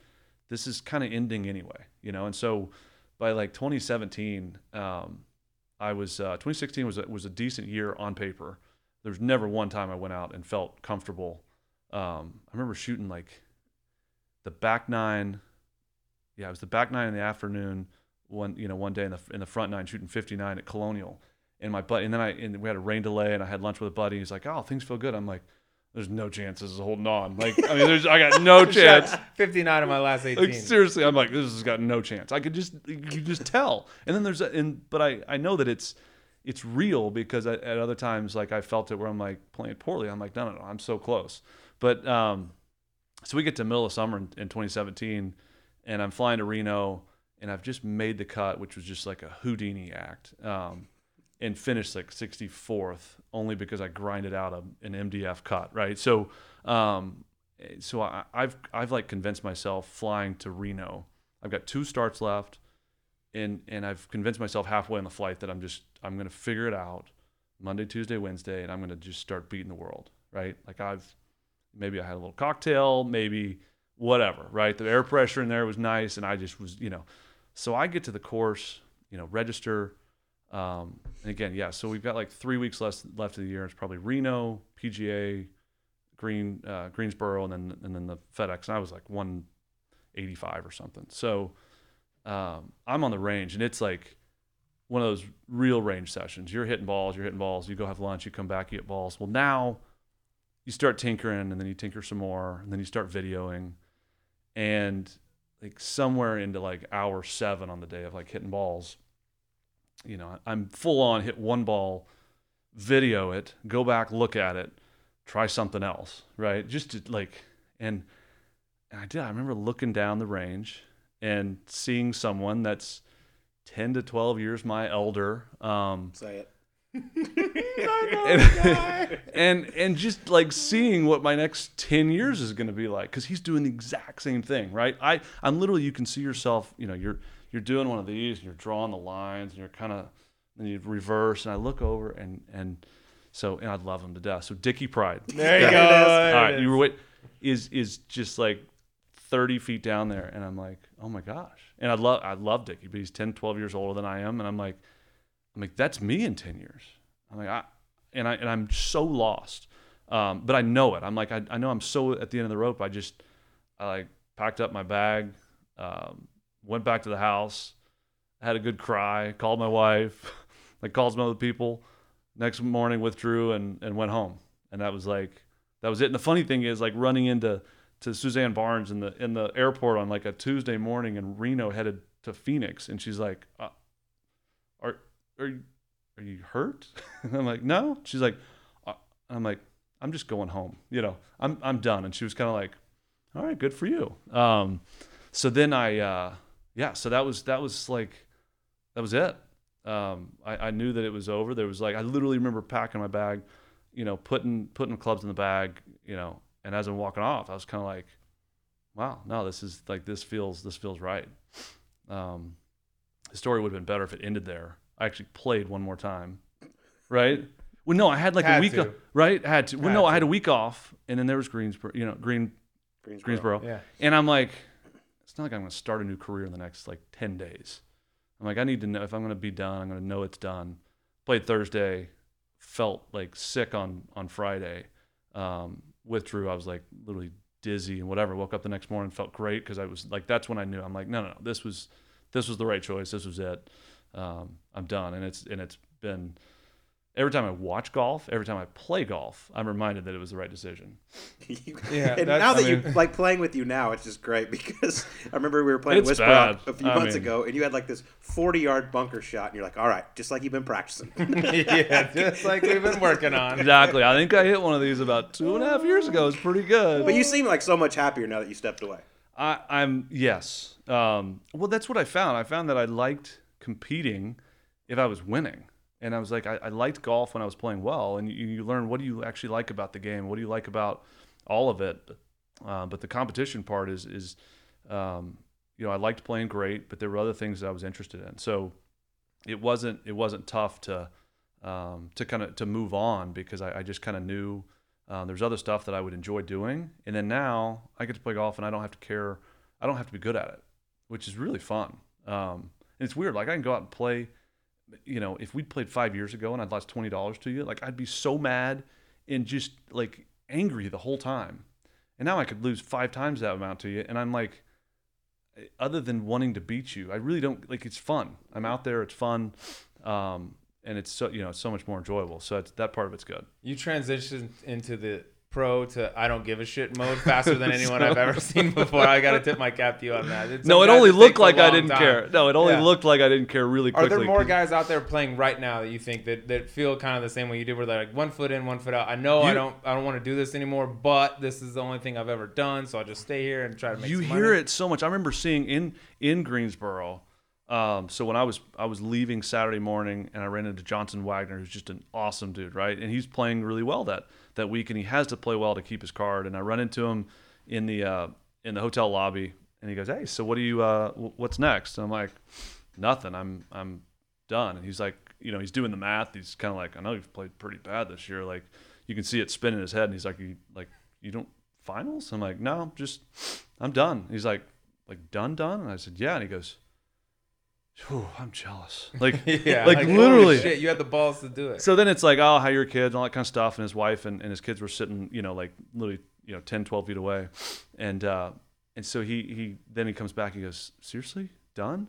this is kind of ending anyway, you know. And so by like 2017, um, I was uh, 2016 was a, was a decent year on paper. There's never one time I went out and felt comfortable. Um, I remember shooting like the back nine. Yeah, it was the back nine in the afternoon. One you know one day in the in the front nine shooting 59 at Colonial, and my buddy and then I and we had a rain delay and I had lunch with a buddy. He's like, "Oh, things feel good." I'm like, "There's no chance this is holding on." Like, I mean, there's I got no *laughs* chance. 59 of my last 18. Like seriously, I'm like, this has got no chance. I could just you could just tell. And then there's a, and but I I know that it's it's real because at, at other times like I felt it where I'm like playing poorly. I'm like, no, no, no, I'm so close. But um, so we get to middle of summer in, in 2017, and I'm flying to Reno, and I've just made the cut, which was just like a Houdini act. Um, and finished like 64th only because I grinded out a, an MDF cut, right? So, um, so I, I've I've like convinced myself flying to Reno. I've got two starts left, and and I've convinced myself halfway on the flight that I'm just I'm gonna figure it out Monday, Tuesday, Wednesday, and I'm gonna just start beating the world, right? Like I've maybe I had a little cocktail, maybe whatever, right? The air pressure in there was nice, and I just was, you know. So I get to the course, you know, register. Um, and again, yeah, so we've got like three weeks left left of the year. It's probably Reno, PGA, Green, uh, Greensboro, and then and then the FedEx. And I was like 185 or something. So um, I'm on the range, and it's like one of those real range sessions. You're hitting balls, you're hitting balls. You go have lunch, you come back, you hit balls. Well, now you start tinkering, and then you tinker some more, and then you start videoing, and like somewhere into like hour seven on the day of like hitting balls you know, I'm full on hit one ball, video it, go back, look at it, try something else, right? Just to like, and, and I did. I remember looking down the range and seeing someone that's 10 to 12 years my elder. Um, Say it. *laughs* and, *laughs* and and just like seeing what my next 10 years is going to be like because he's doing the exact same thing right i i'm literally you can see yourself you know you're you're doing one of these and you're drawing the lines and you're kind of and you reverse and I look over and and so and I love him to death. So Dickie Pride. There you go. All right, you were wait, is is just like 30 feet down there and I'm like, "Oh my gosh." And I love I love Dickie, but he's 10, 12 years older than I am and I'm like I'm like that's me in 10 years. I'm like I and I and I'm so lost. Um, but I know it. I'm like I, I know I'm so at the end of the rope. I just I like packed up my bag, um, went back to the house, had a good cry, called my wife, *laughs* like called some other people. Next morning withdrew and, and went home. And that was like that was it. And the funny thing is like running into to Suzanne Barnes in the in the airport on like a Tuesday morning in Reno headed to Phoenix and she's like uh, are are you are you hurt? *laughs* And I'm like, no. She's like, uh, I'm like, I'm just going home. You know, I'm I'm done. And she was kind of like, all right, good for you. Um, so then I, uh, yeah, so that was that was like, that was it. Um, I, I knew that it was over. There was like, I literally remember packing my bag, you know, putting putting the clubs in the bag, you know, and as I'm walking off, I was kind of like, wow, no, this is like this feels this feels right. Um, the story would have been better if it ended there. I actually played one more time, right? Well, no, I had like Had a week, to. off, right? I had to. Well, Had no, I had a week off, and then there was Greensboro, you know, Green Greensboro. Greensboro, Yeah. and I'm like, it's not like I'm going to start a new career in the next like ten days. I'm like, I need to know if I'm going to be done. I'm going to know it's done. Played Thursday, felt like sick on on Friday. Um, withdrew. I was like literally dizzy and whatever. Woke up the next morning, felt great because I was like, that's when I knew. I'm like, no, no, no, this was this was the right choice. This was it. Um, I'm done, and it's and it's been every time I watch golf, every time I play golf, I'm reminded that it was the right decision. *laughs* Yeah, and that's- now I that you mean- like playing with you now, it's just great *laughs* because I remember we were playing It's Whisper. Rock a few I months mean- ago, and you had like this forty-yard bunker shot, and you're like, "All right, just like you've been practicing." *laughs* yeah, just like we've been working on. Exactly. I think I hit one of these about two and a half years ago. It's pretty good. but you seem like so much happier now that you stepped away. I, I'm yes. Um, well, that's what I found. I found that I liked competing if I was winning, and I was like, I, I liked golf when I was playing well, and you, you learn what do you actually like about the game, what do you like about all of it. Uh, but the competition part is is, um, you know, I liked playing great, but there were other things that I was interested in. So it wasn't it wasn't tough to um, to kind of to move on because I, I just kind of knew uh, there's other stuff that I would enjoy doing, and then now I get to play golf and I don't have to care. I don't have to be good at it, which is really fun. Um, and it's weird. Like I can go out and play. You know, if we'd played five years ago and I'd lost twenty dollars to you, like I'd be so mad and just like angry the whole time. And now I could lose five times that amount to you, and I'm like, other than wanting to beat you, I really don't like. It's fun. I'm out there. It's fun, um, and it's so you know it's so much more enjoyable. So that part of it's good. You transitioned into the pro to I don't give a shit mode *laughs* faster than anyone I've ever seen before. I got to tip my cap to you on that. It's- No, it only looked like I didn't time. care. No, it only Yeah. looked like I didn't care really quickly. Are there more guys out there playing right now that you think that, that feel kind of the same way you did, where they're like one foot in, one foot out? I know I don't I don't want to do this anymore, but this is the only thing I've ever done, so I'll just stay here and try to make. you hear money. it so much. I remember seeing in in Greensboro. Um, so when I was I was leaving Saturday morning and I ran into Johnson Wagner, who's just an awesome dude, right? And he's playing really well that that week, and he has to play well to keep his card. And I run into him in the uh, in the hotel lobby, and he goes, "Hey, so what do you uh, what's next?" And I'm like, "Nothing. I'm I'm done." And he's like, you know, he's doing the math. He's kind of like, "I know you've played pretty bad this year. Like, you can see it spinning his head." And he's like, "You like you don't finals?" I'm like, "No, just I'm done." He's like, "Like done, done?" And I said, "Yeah." And he goes, Whew, "I'm jealous." *laughs* Like, *laughs* yeah, like, holy literally. shit, you had the balls to do it. So then it's like, oh, how are your kids and all that kind of stuff. And his wife and, and his kids were sitting, you know, like literally, you know, 10, 12 feet away. And, uh, and so he, he, then he comes back, and he goes, seriously done?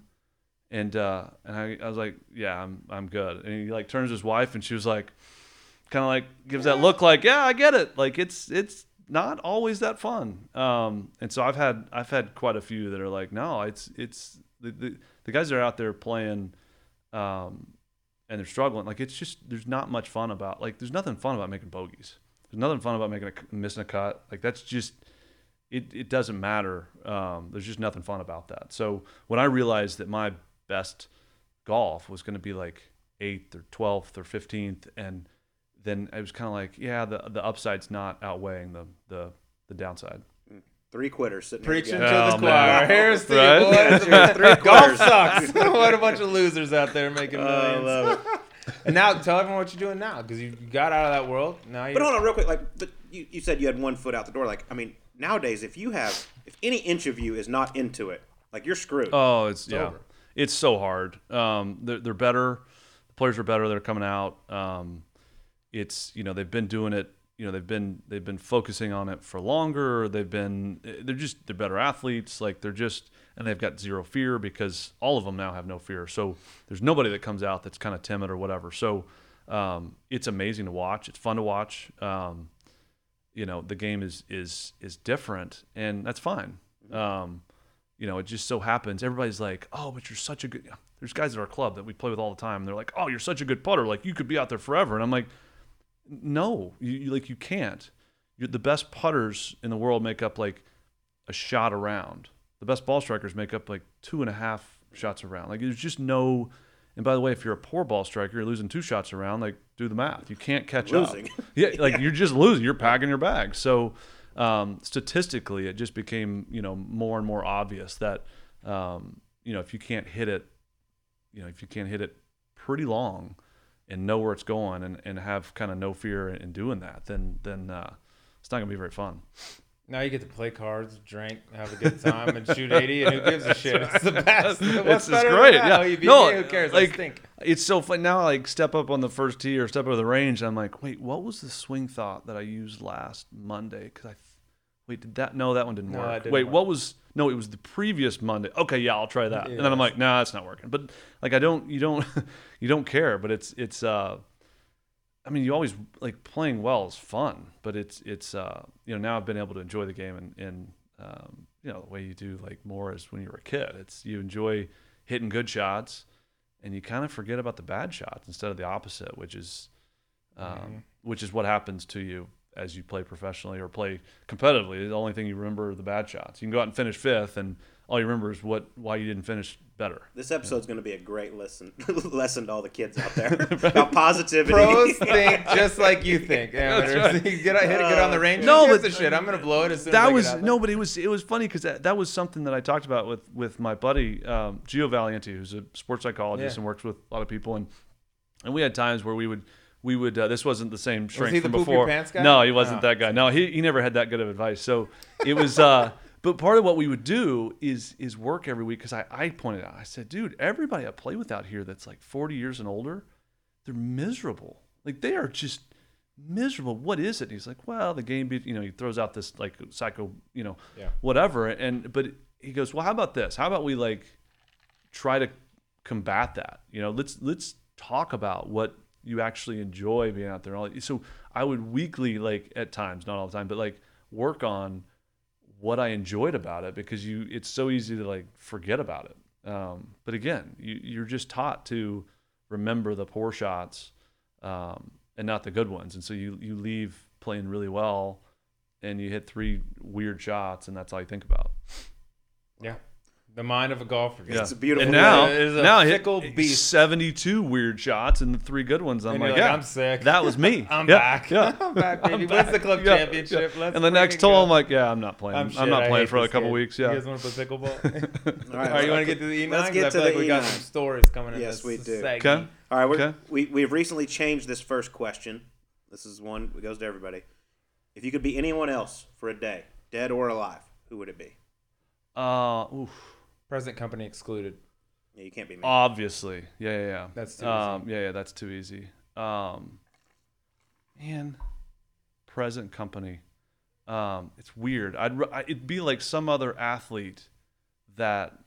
And, uh, and I, I was like, yeah, I'm, I'm good. And he like turns to his wife and she was like, kind of like gives that look like, yeah, I get it. Like it's, it's not always that fun. Um, and so I've had, I've had quite a few that are like, no, it's, it's the, the, the guys that are out there playing, um, and they're struggling. Like it's just there's not much fun about like there's nothing fun about making bogeys. There's nothing fun about making a missing a cut. Like that's just it. It doesn't matter. Um, there's just nothing fun about that. So when I realized that my best golf was going to be like eighth or twelfth or fifteenth, and then I was kind of like, yeah, the the upside's not outweighing the the the downside. Three quitters sitting Preaching to together. the Oh, choir. man. Here's the Right? boys. *laughs* Three Golf quitters. sucks. *laughs* what a bunch of losers out there making Oh, I millions. love it. *laughs* and now tell everyone what you're doing now because you got out of that world. Now you're. But hold on, real quick. Like, but you, you said you had one foot out the door. Like, I mean, nowadays, if you have, if any inch of you is not into it, like you're screwed. Oh, it's, yeah, over. it's so hard. Um, they're, they're better. The players are better. They're coming out. Um, it's you know they've been doing it. You know they've been they've been focusing on it for longer. They've been they're just they're better athletes. Like they're just and they've got zero fear because all of them now have no fear. So there's nobody that comes out that's kind of timid or whatever. So um, it's amazing to watch. It's fun to watch. Um, you know the game is is is different, and that's fine. Um, you know, it just so happens everybody's like, "Oh, but you're such a good." There's guys at our club that we play with all the time. And they're like, "Oh, you're such a good putter. Like you could be out there forever." And I'm like, "No, you, you like you can't. You're, the best putters in the world make up like a shot around. The best ball strikers make up like two and a half shots around. Like there's just no. And by the way, if you're a poor ball striker, you're losing two shots around. Like do the math. You can't catch Losing. up. *laughs* Yeah, like *laughs* you're just losing. You're packing your bag. So um, statistically, it just became you know more and more obvious that um, you know if you can't hit it, you know if you can't hit it pretty long and know where it's going and, and have kind of no fear in doing that, then then uh, it's not gonna be very fun. Now you get to play cards, drink, have a good time, and shoot 80, and who gives a shit? It's the best. What's it's, it's better than great. Yeah. You no, me, who cares? I Like, it's so fun now. I like step up on the first tee or step over the range. And I'm like, wait, what was the swing thought that I used last Monday? Because I, wait, did that? No, that one didn't No, work. didn't wait, work. what was? No, it was the previous Monday. Okay, yeah, I'll try that. And then I'm like, nah, it's not working. But like, I don't, you don't, *laughs* you don't care. But it's, it's, uh, I mean, you always like playing well is fun, but it's it's uh, you know now I've been able to enjoy the game and and um, you know the way you do like more is when you were a kid. It's you enjoy hitting good shots, and you kind of forget about the bad shots instead of the opposite, which is um, which is what happens to you as you play professionally or play competitively. The only thing you remember are the bad shots. You can go out and finish fifth, and all you remember is what why you didn't finish better. This episode's going to be a great lesson *laughs* lesson to all the kids out there *laughs* *laughs* about positivity. Pros think just like you think. Amateurs. get, on, hit, get on the range. No, No, but but- the shit. I'm gonna blow it as soon that I get was no, but it was it was funny because that, that was something that I talked about with with my buddy um, Gio Valiente, who's a sports psychologist Yeah. and works with a lot of people, and and we had times where we would we would uh, this wasn't the same shrink he the from before. pants guy? No, he wasn't Oh. that guy. No, he he never had that good of advice. So it was. uh *laughs* But part of what we would do is is work every week because I, I pointed out I said, dude, everybody I play with out here that's like 40 years and older, they're miserable. Like they are just miserable. What is it? And he's like, well, the game, be-, you know, he throws out this like psycho, you know, Yeah. whatever. And but he goes, well, how about this? How about we like try to combat that? You know, let's let's talk about what you actually enjoy being out there. And all that. So I would weekly, like at times, not all the time, but like work on what I enjoyed about it because you it's so easy to like forget about it. Um, but again, you, you're just taught to remember the poor shots um, and not the good ones, and so you you leave playing really well, and you hit three weird shots, and that's all you think about. Yeah. The mind of a golfer. It's a beautiful And now, It is a now I fickle hit beast. 72 weird shots and the three good ones. I'm And like, you're like, yeah, I'm sick. That was me. *laughs* I'm Yeah, back. Yeah. *laughs* I'm back, baby. *laughs* I'm What's the back. club Yeah, championship? yeah. Let's and the next freaking go. hole, I'm like, yeah, I'm not playing. I'm, shit, not I playing hate for a this couple game. weeks. You guys want to play pickleball? All right, All right, you want to get to the E9? let's get 'Cause to I feel like the we got E9. some stories coming in. Yes, this we do. segment. Okay. All right, we're, Okay. we we've recently changed this first question. This is one that goes to everybody. If you could be anyone else for a day, dead or alive, who would it be? Uh, oof. Present company excluded. Yeah, you can't be me. Obviously. Yeah, yeah, yeah. That's too um, Yeah, yeah, that's too easy. Um, man, present company. Um, it's weird. I'd r- I- it'd be like some other athlete that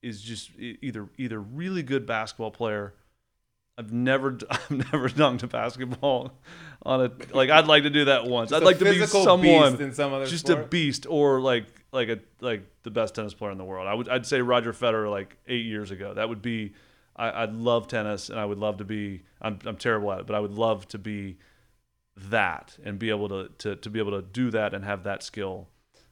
is just either either really good basketball player. I've never d- *laughs* I've never dunked a basketball on a like I'd like to do that once. Just I'd like to be someone beast in some other just sport? a beast or like like a like the best tennis player in the world. I would I'd say Roger Federer like eight years ago. That would be I, I'd love tennis and I would love to be I'm I'm terrible at it, but I would love to be that and be able to to, to be able to do that and have that skill.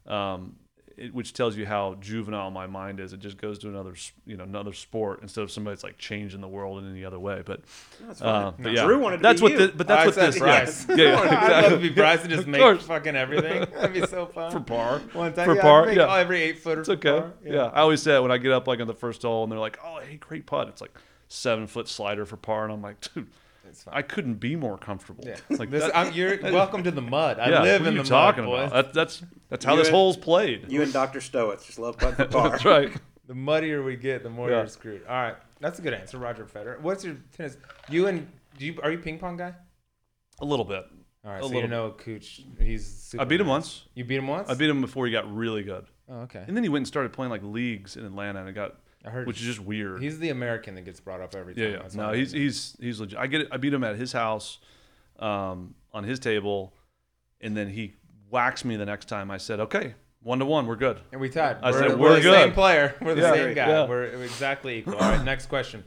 Um, it, which tells you how juvenile my mind is. It just goes to another, you know, another sport instead of somebody that's like changing the world in any other way. But, That's uh, fine. but yeah, Drew wanted to that's be what. you. The, but that's I what said this. Bryce. Yeah, yeah, yeah, *laughs* I'd love to be Bryce and just make fucking everything. That'd be so fun. for par. One time, For yeah, par, make yeah. all- every eight footer. It's okay. For par. Yeah. I always say it when I get up like on the first hole and they're like, "Oh, hey, great putt." It's like seven foot slider for par, and I'm like, dude, It's fine. I couldn't be more comfortable. Yeah. Like This, that, I'm, you're *laughs* welcome to the mud. I yeah, live what in are the talking mud, about? That, that's that's how You this and- hole's played. You and Drew Stoltz just love putting the *laughs* par. that's right. The muddier we get, the more Yeah. you're screwed. All right, that's a good answer, Roger Federer. What's your tennis? You and do you are you ping pong guy? A little bit. All right, A so you little know Cooch. He's. Super I beat him nice. once. You beat him once. I beat him before he got really good, Oh, okay. and then he went and started playing like leagues in Atlanta, and it got I heard. which is just weird. He's the American that gets brought up every time. Yeah, yeah. That's No, all I he's he's he's legit. I get it. I beat him at his house, um, on his table, and then he whacks me the next time. I said, "Okay, one to one, we're good." And we tied. I we're, said, we're "We're the good." same player. We're the Yeah, same guy. yeah. We're exactly equal. All right, next question.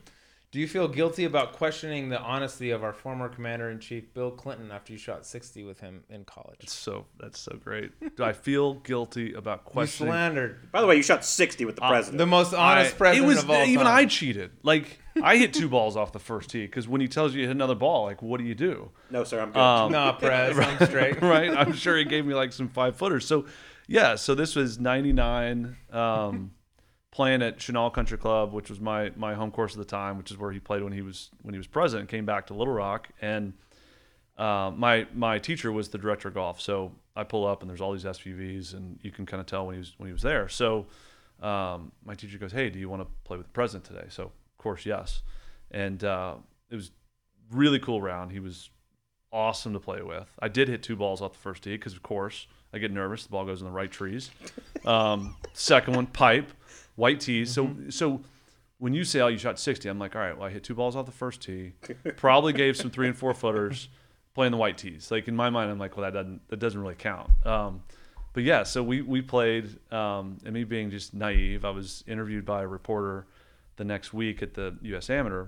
Do you feel guilty about questioning the honesty of our former commander in chief, Bill Clinton, after you shot 60 with him in college? It's so that's so great. Do I feel guilty about questioning? You questioning? slandered By the way, you shot 60 with the Uh, president. the most honest I- president it was of all even time. I cheated. Like I hit two balls off the first tee because when he tells you to hit another ball, like what do you do? no, sir, I'm good. Um, Nah, Prez, I'm *laughs* straight. *laughs* right? I'm sure he gave me like some five footers. So, yeah. So this was '99, um, playing at Chenal Country Club, which was my my home course at the time, which is where he played when he was when he was president. Came back to Little Rock, and uh, my my teacher was the director of golf. So I pull up, and there's all these SUVs, and you can kind of tell when he was when he was there. So um, my teacher goes, "Hey, do you want to play with the president today?" So of course, yes. And uh, it was really cool round. He was awesome to play with. I did hit two balls off the first tee because, of course, I get nervous. The ball goes in the right trees. Um, second one, pipe, white tees. So, so when you say, "Oh, you shot 60," I'm like, "All right, well, I hit two balls off the first tee, probably gave some three and four footers, playing the white tees." Like in my mind, I'm like, "Well, that doesn't that doesn't really count." Um, but yeah, so we we played, um, and me being just naive, I was interviewed by a reporter the next week at the U.S. Amateur,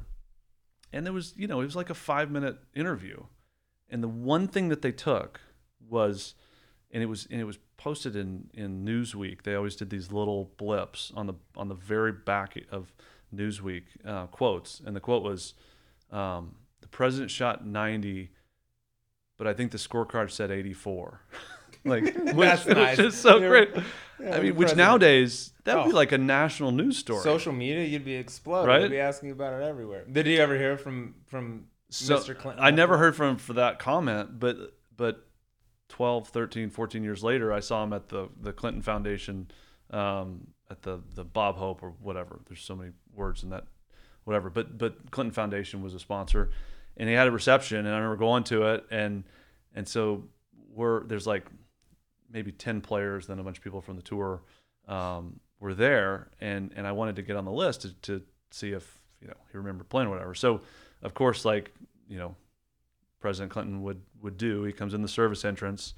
and there was you know it was like a five minute interview, and the one thing that they took was, and it was and it was posted in in Newsweek. They always did these little blips on the on the very back of Newsweek uh, quotes, and the quote was, um, "The president shot 90, but I think the scorecard said 84." *laughs* like, *laughs* which, That's nice. which is so You're- great. Yeah, I mean, which president. nowadays that would be Oh. like a national news story. Social media, you'd be exploding. Right? You'd be asking about it everywhere. Did you ever hear from from so Mr. Clinton? I never heard from him for that comment, but but 12, 13, 14 years later, I saw him at the the Clinton Foundation, um, at the the Bob Hope or whatever. There's so many words in that, whatever. But but Clinton Foundation was a sponsor, and he had a reception, and I remember going to it, and and so we're there's like maybe 10 players, then a bunch of people from the tour um, were there, and and I wanted to get on the list to, to see if you know he remembered playing or whatever. So of course, like you know, President Clinton would would do, he comes in the service entrance,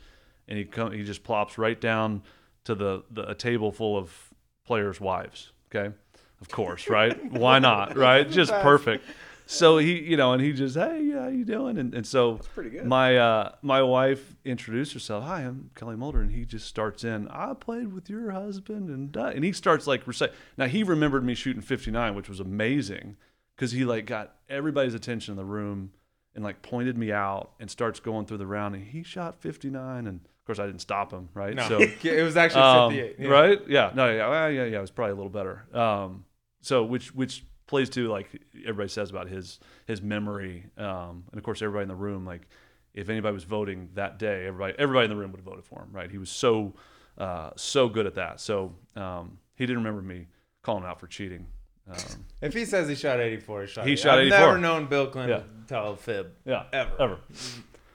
and he come he just plops right down to the, the a table full of players' wives. Okay, of course, right? *laughs* Why not? Right? Just perfect. So he, you know, and he just, hey, how you doing? And and so pretty good. my uh, my wife introduced herself. Hi, I'm Kelly Molder, and he just starts in. I played with your husband, and and he starts like recite. Now he remembered me shooting 59, which was amazing because he like got everybody's attention in the room and like pointed me out and starts going through the round. And he shot 59, and of course I didn't stop him, right? No, So *laughs* it was actually um, 58. yeah. right? Yeah, no, yeah, yeah, yeah. It was probably a little better. Um, so which which plays to like everybody says about his his memory, um, and of course everybody in the room like if anybody was voting that day, everybody everybody in the room would have voted for him, right? He was so uh, so good at that. So um, he didn't remember me calling out for cheating. Um, If he says he shot 84, he shot. He 84. shot I've never known Bill Clinton Yeah. tell a fib. yeah, Ever. ever.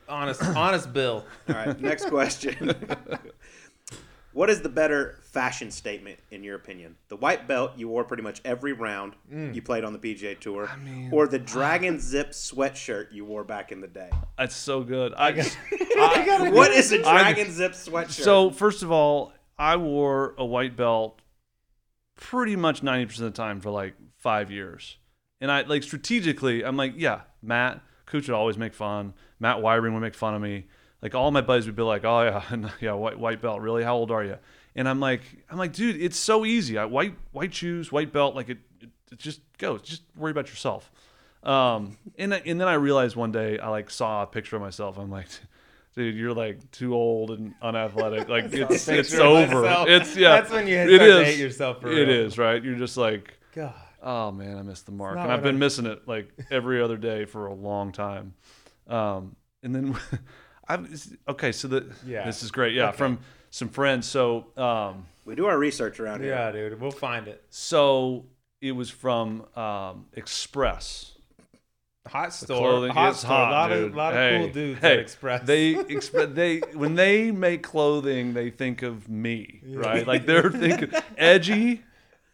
Honest, honest Bill. All right, next question. *laughs* what is the better fashion statement in your opinion? The white belt you wore pretty much every round you played on the PGA Tour, or the Dragon Zip sweatshirt you wore back in the day? That's so good. I, *laughs* what is a Dragon Zip sweatshirt? So first of all, I wore a white belt pretty much ninety percent of the time for like five years, and I like strategically, I'm like, yeah, Matt Cooch would always make fun. Matt Weibring would make fun of me. Like all my buddies would be like, oh yeah, *laughs* yeah, white white belt. Really? How old are you? And I'm like, I'm like, dude, it's so easy. I, white white shoes, white belt. Like it, it, it just goes. Just worry about yourself. Um, and and then I realized one day I like saw a picture of myself. I'm like, dude, you're like too old and unathletic. Like *laughs* it's it's over. myself. It's yeah. That's when you it start hate yourself for It real. is right. You're just like, God. oh man, I missed the mark, and I've been I- missing it like every other day for a long time. Um, and then *laughs* I've okay, so the Yeah. this is great. Yeah, Okay. from some friends. So um, we do our research around here. Yeah, dude. We'll find it. so it was from um, Express. Hot store. hot store. hot, a lot dude. of lot of Hey, cool dudes hey, at Express. They *laughs* expect they when they make clothing, they think of me, right? Like they're thinking *laughs* edgy,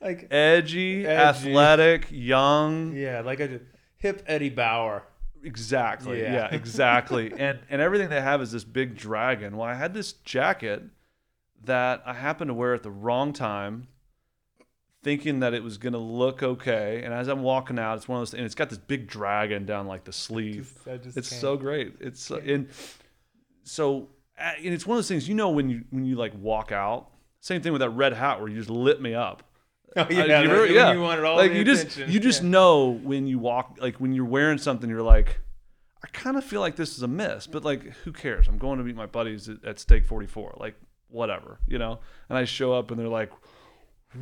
like edgy, Edgy. athletic, young. yeah, like a hip Eddie Bauer. Exactly. Yeah. Yeah, exactly. *laughs* and and everything they have is this big dragon. Well, I had this jacket that I happened to wear at the wrong time, thinking that it was gonna look okay. And as I'm walking out, it's one of those, and it's got this big dragon down like the sleeve. Just- I just it's can't. so great. It's so, and so and it's one of those things you know when you when you like walk out. Same thing with that red hat where you just lit me up. Oh, Uh, yeah, you like, yeah. you wanted all like you just you just Yeah. know when you walk like when you're wearing something you're like I kind of feel like this is a miss, but like who cares? I'm going to meet my buddies at, at Steak 44, like whatever, you know. And I show up and they're like,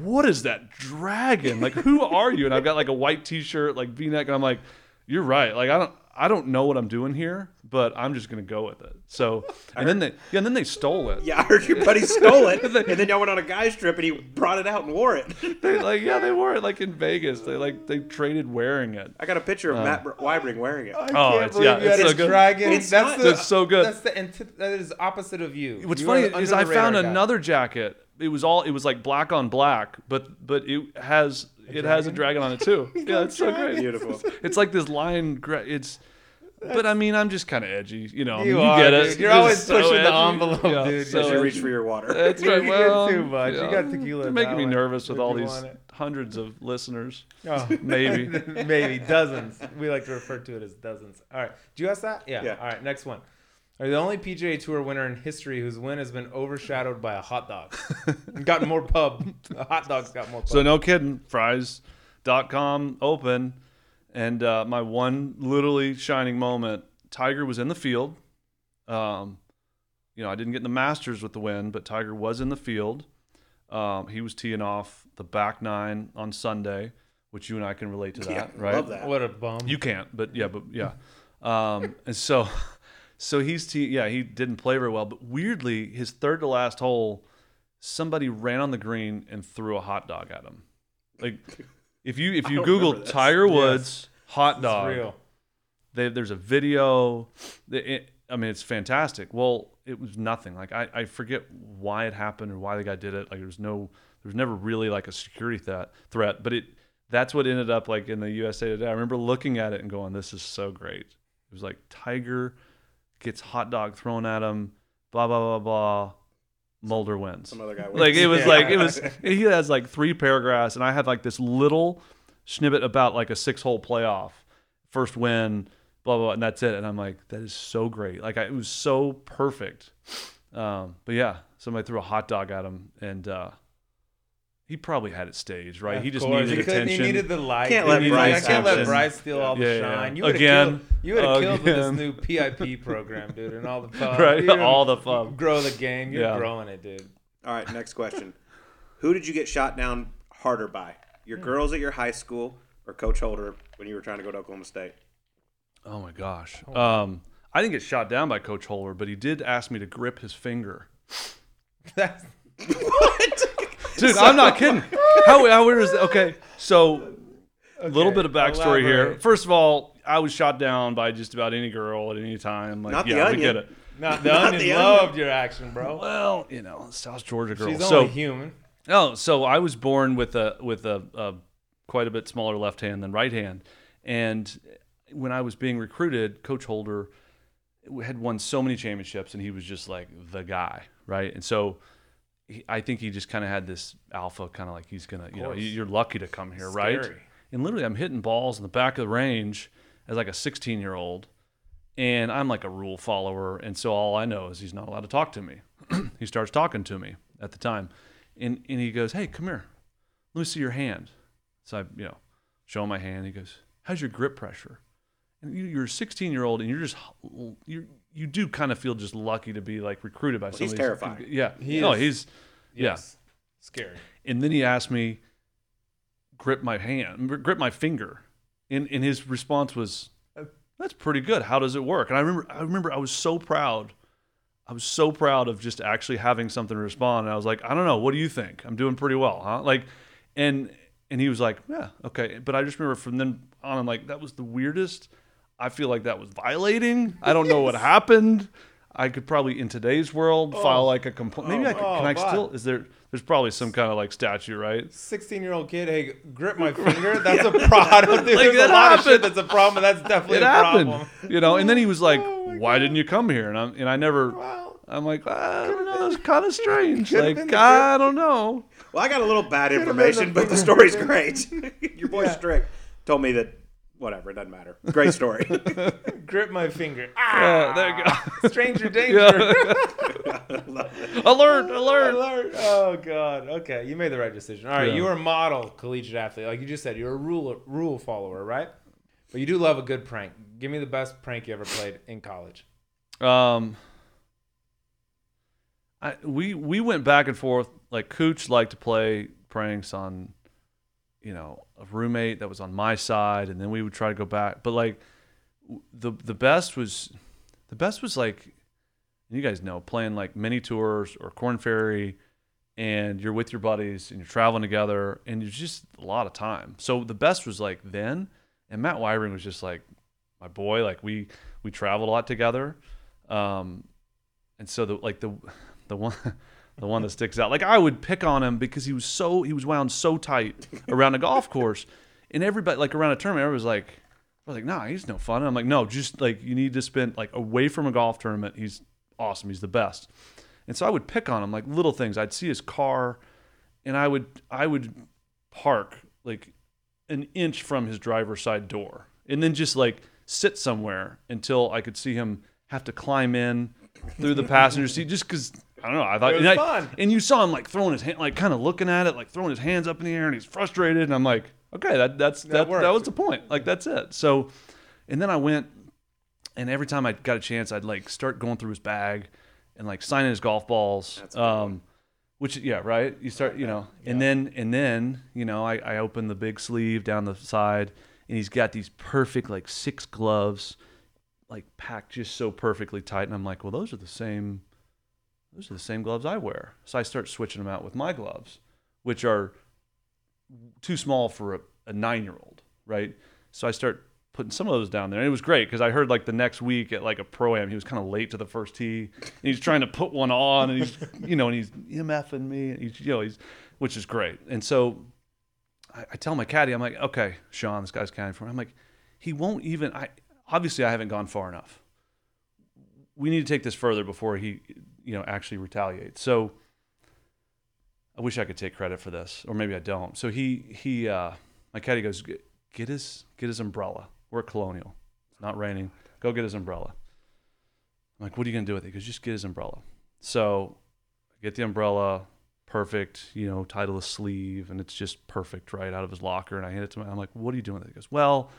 "What is that dragon? Like who are you?" And I've got like a white T-shirt, like V-neck, and I'm like, "You're right. Like I don't I don't know what I'm doing here, but I'm just gonna go with it." So and then they yeah, and then they stole it. Yeah, I heard your buddy stole it, *laughs* and then y'all went on a guy's trip, and he brought it out and wore it. *laughs* They like yeah, they wore it like in Vegas. They like they traded wearing it. I got a picture of uh, Matt Weibring wearing it. I Oh, can't it's- believe yeah, it's so good. dragon. It's that's not- the, That's so good. That's the anti- that is opposite of you. What's You funny is I found guy. another jacket. It was all it was like black on black, but but it has it has a dragon on it too. *laughs* yeah, it's so great. Beautiful. *laughs* It's like this lion. Gra- it's. But I mean, I'm just kind of edgy, you know. I mean, You you are, get it. dude. You're It's always *laughs* so pushing the envelope, Yeah, dude. so You should reach for your water. That's right. get Well, too much. You yeah. got tequila You're making me talent nervous with if all these hundreds of listeners. Oh. Maybe. Maybe dozens. We like to refer to it as dozens. All right. Do you ask that? Yeah. Yeah. All right. Next one. Are the only PGA Tour winner in history whose win has been overshadowed by a hot dog? *laughs* got more pub. A hot dog's got more pub. So no kidding. Frys.com open, and uh, my one literally shining moment. Tiger was in the field. Um, you know, I didn't get in the Masters with the win, but Tiger was in the field. Um, he was teeing off the back nine on Sunday, which you and I can relate to that, Yeah, right? love that. what a bum. You can't, but yeah, but yeah. Um, and so, *laughs* so he's te- yeah, he didn't play very well, but weirdly, his third to last hole, somebody ran on the green and threw a hot dog at him. Like, if you if *laughs* you Google. Tiger Woods hot dog, real. they, there's a video. It- it- I mean, it's fantastic. Well, it was nothing. Like I, I forget why it happened or why the guy did it. Like there was no, there was never really like a security threat. Threat, but it that's what ended up like in the USA Today. I remember looking at it and going, "This is so great." It was like Tiger gets hot dog thrown at him. Blah blah blah blah. Molder wins Some other guy. wins. like it was Yeah. like it was he has like three paragraphs and i have like this little snippet about like a six hole playoff first win blah blah, blah and that's it and i'm like that is so great like I, it was so perfect um, but yeah somebody threw a hot dog at him and uh, he probably had it staged right he just course. needed he attention He needed the light. Can't let needed- Bryce I can't let Bryce steal all the Yeah, yeah, shine. yeah. You would have Again, killed, you would have killed with this new PIP *laughs* program, dude, and all the fun. Right, You're *laughs* all the fun. Grow the game. You're Yeah. growing it, dude. All right, next question. Who did you get shot down harder by? Your girls at your high school or Coach Holder when you were trying to go to Oklahoma State? oh my gosh um, i didn't get shot down by coach holder but he did ask me to grip his finger *laughs* That's, Dude, I'm not kidding. How, how weird is that? Okay, so a little bit of backstory here. First of all, I was shot down by just about any girl at any time. Like, Not the yeah, we Onion. get it. not the Not onion the loved your action, bro. Well, you know, South Georgia girl. She's so, only human. oh, so I was born with a with a, a quite a bit smaller left hand than right hand, and when I was being recruited, Coach Holder had won so many championships, and he was just like the guy, right? And so. He- I think he just kind of had this alpha, kind of like he's gonna, you know, you're lucky to come here, right? And literally, I'm hitting balls in the back of the range as like a 16 year old, and I'm like a rule follower, and so all I know is he's not allowed to talk to me. *clears throat* he starts talking to me at the time, and and he goes, "Hey, come here, let me see your hand." So I, you know, show him my hand. He goes, "How's your grip pressure?" And you, you're a 16 year old, and you're just you you do kind of feel just lucky to be like recruited by somebody. he's of terrifying. Yeah, He no, is. he's Yes. Scary. and then he asked me grip my hand grip my finger and, and his response was that's pretty good how does it work and i remember i remember i was so proud i was so proud of just actually having something to respond and i was like i don't know what do you think i'm doing pretty well huh like and and he was like yeah okay but i just remember from then on i'm like that was the weirdest i feel like that was violating. I don't know what happened. I could probably in today's world oh. file like a complaint maybe i could oh, can i God. still is there there's probably some kind of like statue right? 16 year old kid, hey, grip my *laughs* finger. That's a problem. Dude, Like, There's a lot of shit that's a problem. That's definitely it a happened. problem. you know and then he was oh, like Oh my why didn't you come here? And i'm and i never Well, i'm like ah, i don't know. It's kind of strange. like i don't know. Well, I got a little bad information, the but the story's great. *laughs* Your boy Yeah. Strick told me that whatever, it doesn't matter. Great story. *laughs* grip my finger. yeah there you go *laughs* Stranger danger. *laughs* alert alert Alert. Oh god. Okay, you made the right decision. All right, Yeah. you were a model collegiate athlete, like you just said. You're a rule rule follower, right? But you do love a good prank. Give me the best prank you ever played in college. Um, I we we went back and forth. Like Cooch liked to play pranks on, you know, a roommate that was on my side, and then we would try to go back. But like, the the best was, the best was like, you guys know, playing like mini tours or Corn Ferry, and you're with your buddies and you're traveling together, and it's just a lot of time. So the best was like then, and Matt Weibring was just like my boy. Like we we traveled a lot together. Um, and so the like the *laughs* the one the one that sticks out. Like I would pick on him because he was so he was wound so tight around a golf course, and everybody like around a tournament, everybody was like, I was like, nah, he's no fun. And I'm like, no, just like you need to spend like away from a golf tournament. He's awesome. He's the best. And so I would pick on him like little things. I'd see his car, and I would I would park like an inch from his driver's side door, and then just like sit somewhere until I could see him have to climb in through the passenger seat, just because I don't know. I thought It was and, I- fun. and you saw him like throwing his hand, like kind of looking at it, like throwing his hands up in the air, and he's frustrated. And I'm like, okay, that that's that that, worked. was the point. Like that's it. So, and then I went, and every time I got a chance, I'd like start going through his bag and like signing his golf balls. That's a good um, which yeah, right. You start, you know, and then and then you know, I I open the big sleeve down the side, and he's got these perfect like six gloves, like packed just so perfectly tight, and I'm like, well, those are the same. Those are the same gloves I wear. So I start switching them out with my gloves, which are too small for a, a nine year old, right? So I start putting some of those down there. And it was great because I heard like the next week at like a pro am, he was kind of late to the first tee. And he's trying to put one on and he's, *laughs* you know, and he's MFing me. And he's, you know, he's, which is great. And so I, I tell my caddy, I'm like, okay, Sean, this guy's caddy for me. I'm like, he won't even, I, obviously I haven't gone far enough. We need to take this further before he, you know, actually retaliate. So I wish I could take credit for this, or maybe I don't. So he he uh, my caddy goes "Get- his get his umbrella. We're at Colonial. It's not raining. Go get his umbrella. I'm like, what are you gonna do with it? He goes, just get his umbrella. So I get the umbrella, perfect, you know, the sleeve, and it's just perfect right out of his locker. And I hand it to him. I'm like, what are you doing with it? He goes, well,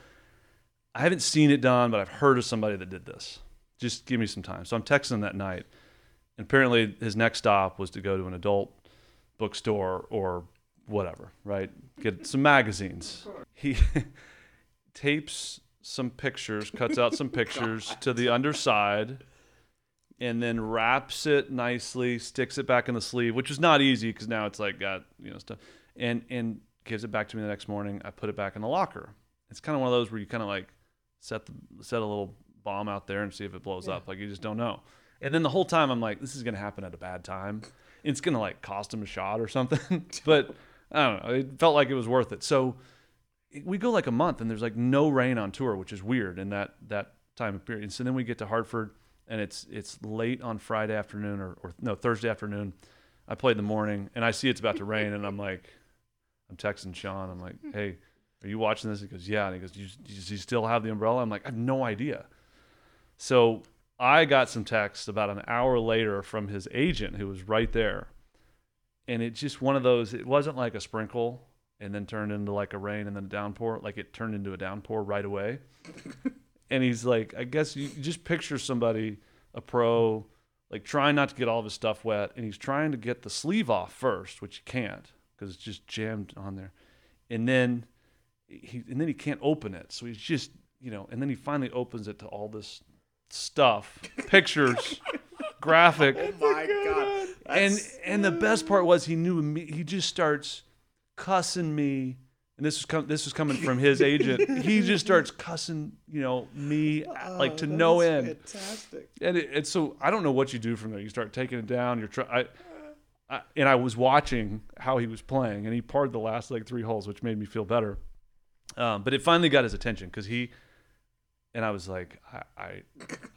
I haven't seen it done, but I've heard of somebody that did this. Just give me some time. So I'm texting him that night. And apparently his next stop was to go to an adult bookstore or whatever, right? Get some *laughs* magazines. He *laughs* tapes some pictures, cuts out some *laughs* pictures to the underside, and then wraps it nicely, sticks it back in the sleeve, which is not easy because now it's like got you know stuff, and and gives it back to me the next morning. I put it back in the locker. It's kind of one of those where you kind of like set the set a little bomb out there and see if it blows up. Like you just don't know. And then the whole time I'm like, this is gonna happen at a bad time. It's gonna like cost him a shot or something. *laughs* but I don't know. It felt like it was worth it. So we go like a month and there's like no rain on tour, which is weird in that that time of period. And so then we get to Hartford and it's it's late on Friday afternoon or, or no Thursday afternoon. I played in the morning and I see it's about to rain and I'm like, I'm texting Sean. I'm like, hey, are you watching this? He goes, yeah. And he goes, do you, does he still have the umbrella? I'm like, I have no idea. So I got some text about an hour later from his agent who was right there. And it's just one of those, it wasn't like a sprinkle and then turned into like a rain and then a downpour. Like it turned into a downpour right away. *laughs* and he's like, I guess you just picture somebody, a pro, like trying not to get all of his stuff wet. And he's trying to get the sleeve off first, which you can't because it's just jammed on there. And then he, and then he can't open it. So he's just, you know, and then he finally opens it to all this stuff, pictures, graphic Oh my god. and and the best part was he knew me. He just starts cussing me, and this was com- this was coming from his agent. He just starts cussing, you know, me like to no end. Fantastic. And it, and so I don't know what you do from there. You start taking it down. You're trying. I, and I was watching how he was playing, and he parred the last like three holes, which made me feel better. Um, but it finally got his attention because he, and I was like, I, I,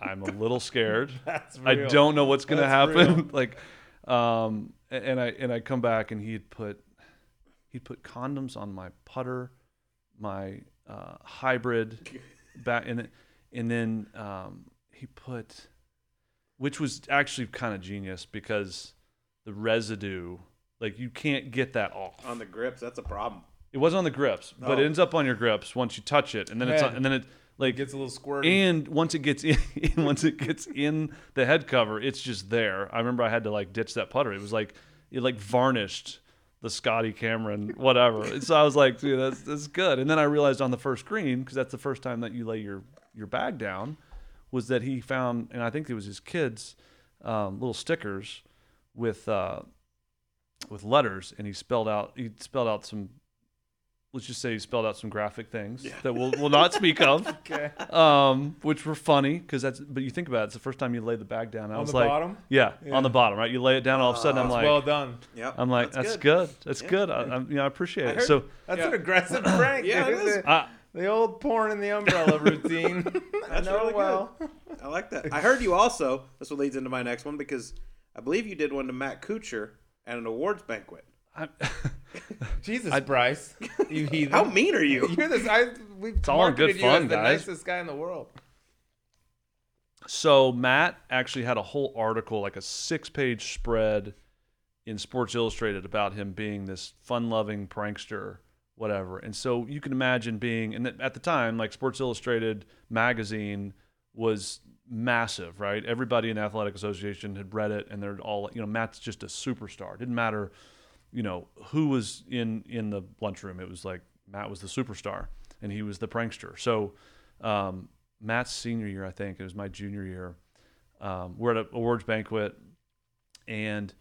I'm a little scared. *laughs* That's I don't know what's gonna That's happen. *laughs* like, um, and I and I come back and he had put he put condoms on my putter, my uh, hybrid, *laughs* back and and then um, he put, which was actually kind of genius because the residue, like you can't get that off. On the grips, that's a problem. It wasn't on the grips, but Oh. it ends up on your grips once you touch it, and then it's on, and then it like It gets a little squirty. and once it gets in, *laughs* once it gets in the head cover, it's just there. I remember I had to like ditch that putter. It was like it like varnished the Scotty Cameron whatever. And so I was like, dude, that's that's good. And then I realized on the first green because that's the first time that you lay your your bag down, was that he found, and I think it was his kids, um, little stickers with uh, with letters, and he spelled out he spelled out some let's just say he spelled out some graphic things that we'll, we'll not speak of, *laughs* Okay. um, which were funny because that's. But you think about it, it's the first time you lay the bag down. I On was the like, bottom? Yeah, Yeah. on the bottom, right? You lay it down, all of a sudden I'm That's like, well done. Yep. I'm like, that's, good. That's Yeah. good. I, I'm, you know, I appreciate I it. heard- So That's Yeah. an aggressive *laughs* prank. Yeah, dude. it is. The, I, the old porn in the umbrella routine. *laughs* I That's know really good. I like that. I heard you also. This what leads into my next one because I believe you did one to Matt Kuchar at an awards banquet. I, *laughs* Jesus, Bryce, *laughs* you heathen. How mean are you? *laughs* You're this. I we've all in marketed good you fun, as the nicest guy in the world. So Matt actually had a whole article, like a six-page spread in Sports Illustrated about him being this fun-loving prankster, whatever. And so you can imagine being, and at the time, like Sports Illustrated magazine was massive, right? Everybody in the Athletic Association had read it, and they're all, you know, Matt's just a superstar. It didn't matter, you know, who was in in the lunchroom. It was like Matt was the superstar, and he was the prankster. So. Um, Matt's senior year, I think it was my junior year. Um, we're at an awards banquet, and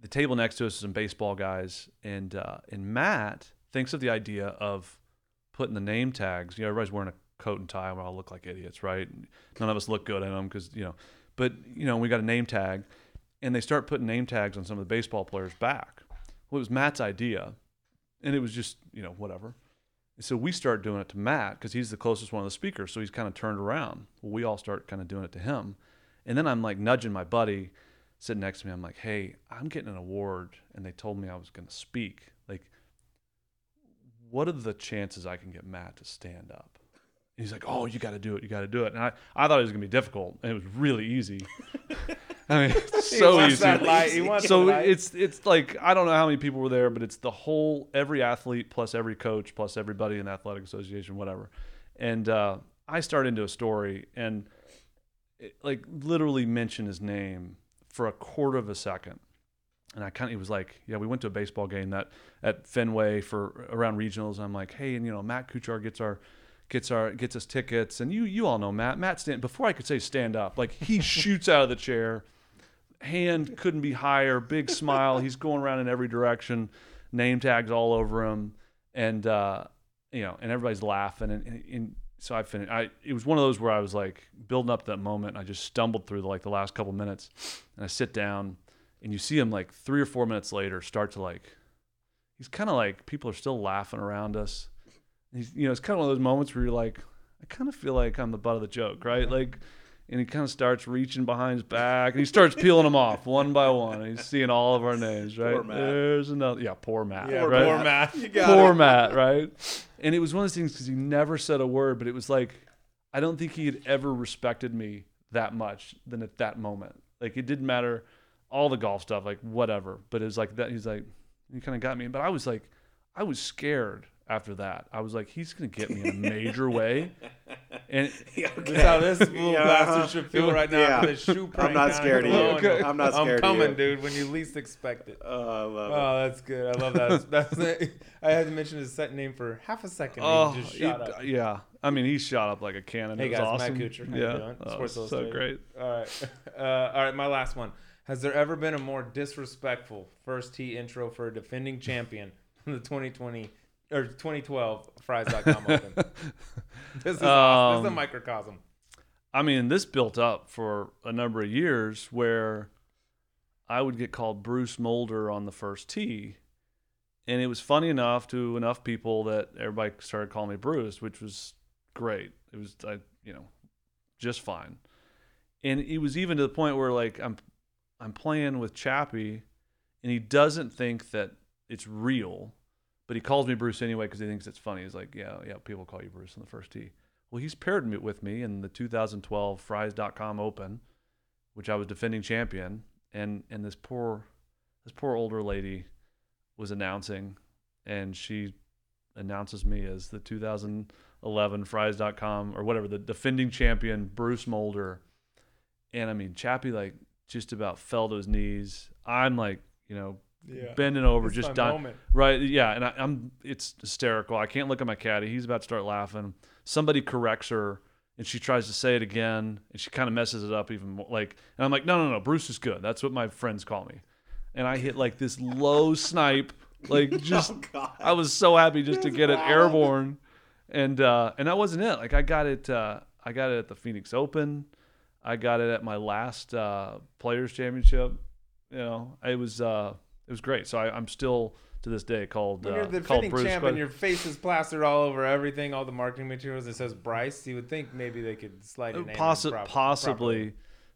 the table next to us is some baseball guys, and uh, and Matt thinks of the idea of putting the name tags. You know, everybody's wearing a coat and tie. We all look like idiots, right? None of us look good in them because you know, but you know, we got a name tag, and they start putting name tags on some of the baseball players' back. Well, it was Matt's idea, and it was just you know whatever. And so we start doing it to Matt because he's the closest one of the speakers. So he's kind of turned around. Well, we all start kind of doing it to him. And then I'm like nudging my buddy sitting next to me. I'm like, hey, I'm getting an award. And they told me I was going to speak. Like, what are the chances I can get Matt to stand up? He's like, oh, you got to do it. You got to do it. And I, I thought it was going to be difficult. And it was really easy. *laughs* I mean, *laughs* so wants easy that light. He wants so it's it's like I don't know how many people were there, but it's the whole every athlete plus every coach plus everybody in the athletic association, whatever. And uh, I start into a story and it, like literally mention his name for a quarter of a second, and I kind of he was like, yeah, we went to a baseball game that at Fenway for around regionals. I'm like, hey, and you know Matt Kuchar gets our gets our gets us tickets, and you you all know Matt. Matt stand before I could say stand up, like he shoots out of the chair hand couldn't be higher. Big smile. He's going around in every direction. Name tags all over him, and uh, you know, and everybody's laughing. And, and, and so I finished. I it was one of those where I was like building up that moment. I just stumbled through the, like the last couple minutes, and I sit down, and you see him like three or four minutes later start to like. He's kind of like people are still laughing around us. He's, you know, it's kind of one of those moments where you're like, I kind of feel like I'm the butt of the joke, right? Like, and he kind of starts reaching behind his back and he starts peeling them off one by one. And he's seeing all of our *laughs* names, right? Poor Matt. There's another, yeah, poor Matt, Yeah, right? poor Matt. You *laughs* got poor it. Matt, right? And it was one of those things because he never said a word, but it was like I don't think he had ever respected me that much than at that moment. Like it didn't matter all the golf stuff, like whatever. But it was like that. He's like, he kind of got me. But I was like, I was scared after that. I was like, he's gonna get me in a *laughs* major way. And Yeah, This is how this little Yeah, bastard should feel right now. Yeah. shoe prank not scared of you. Okay. I'm not scared I'm coming, dude, when you least expect it. Oh, I love it. Oh, that's good. I love that. *laughs* That's, that's *laughs* I had to mention his set name for half a second. oh, he just he- yeah. I mean, he shot up like a cannon. Hey guys, awesome. Matt Kuchar. Yeah? Oh, Sports so great. All right, uh, all right. My last one. Has there ever been a more disrespectful first tee intro for a defending champion in the 2020 or 2012 Frys.com Open? *laughs* This is awesome. This is a Um, microcosm. I mean, this built up for a number of years where I would get called Bruce Molder on the first tee. And it was funny enough to enough people that everybody started calling me Bruce, which was great. It was, I, you know, just fine. And it was even to the point where like I'm, I'm playing with Chappie, and he doesn't think that it's real, but he calls me Bruce anyway because he thinks it's funny. He's like, yeah, yeah, people call you Bruce on the first tee. Well, he's paired me with me in the 2012 Frys.com Open, which I was defending champion, and and this poor this poor older lady was announcing, and she announces me as the 2011 Frys.com or whatever the defending champion Bruce Molder, and I mean Chappie like just about fell to his knees. I'm like you know Yeah. bending over, It's just dying. moment. Right. Yeah. And I, I'm, it's hysterical. I can't look at my caddy. He's about to start laughing. Somebody corrects her and she tries to say it again and she kind of messes it up even more. Like, and I'm like, no, no, no. Bruce is good. That's what my friends call me. And I hit like this low *laughs* snipe Like just Oh. I was so happy just to get it airborne, and uh, and that wasn't it. Like I got it. Uh, I got it at the Phoenix Open. I got it at my last uh, Players Championship. You know, it was uh, it was great. So I, I'm still to this day called When uh, you're the called Bruce. champ but- and your face is plastered all over everything, all the marketing materials. It says Bryce. You would think maybe they could slide your name. in Possi- prop- possibly, properly.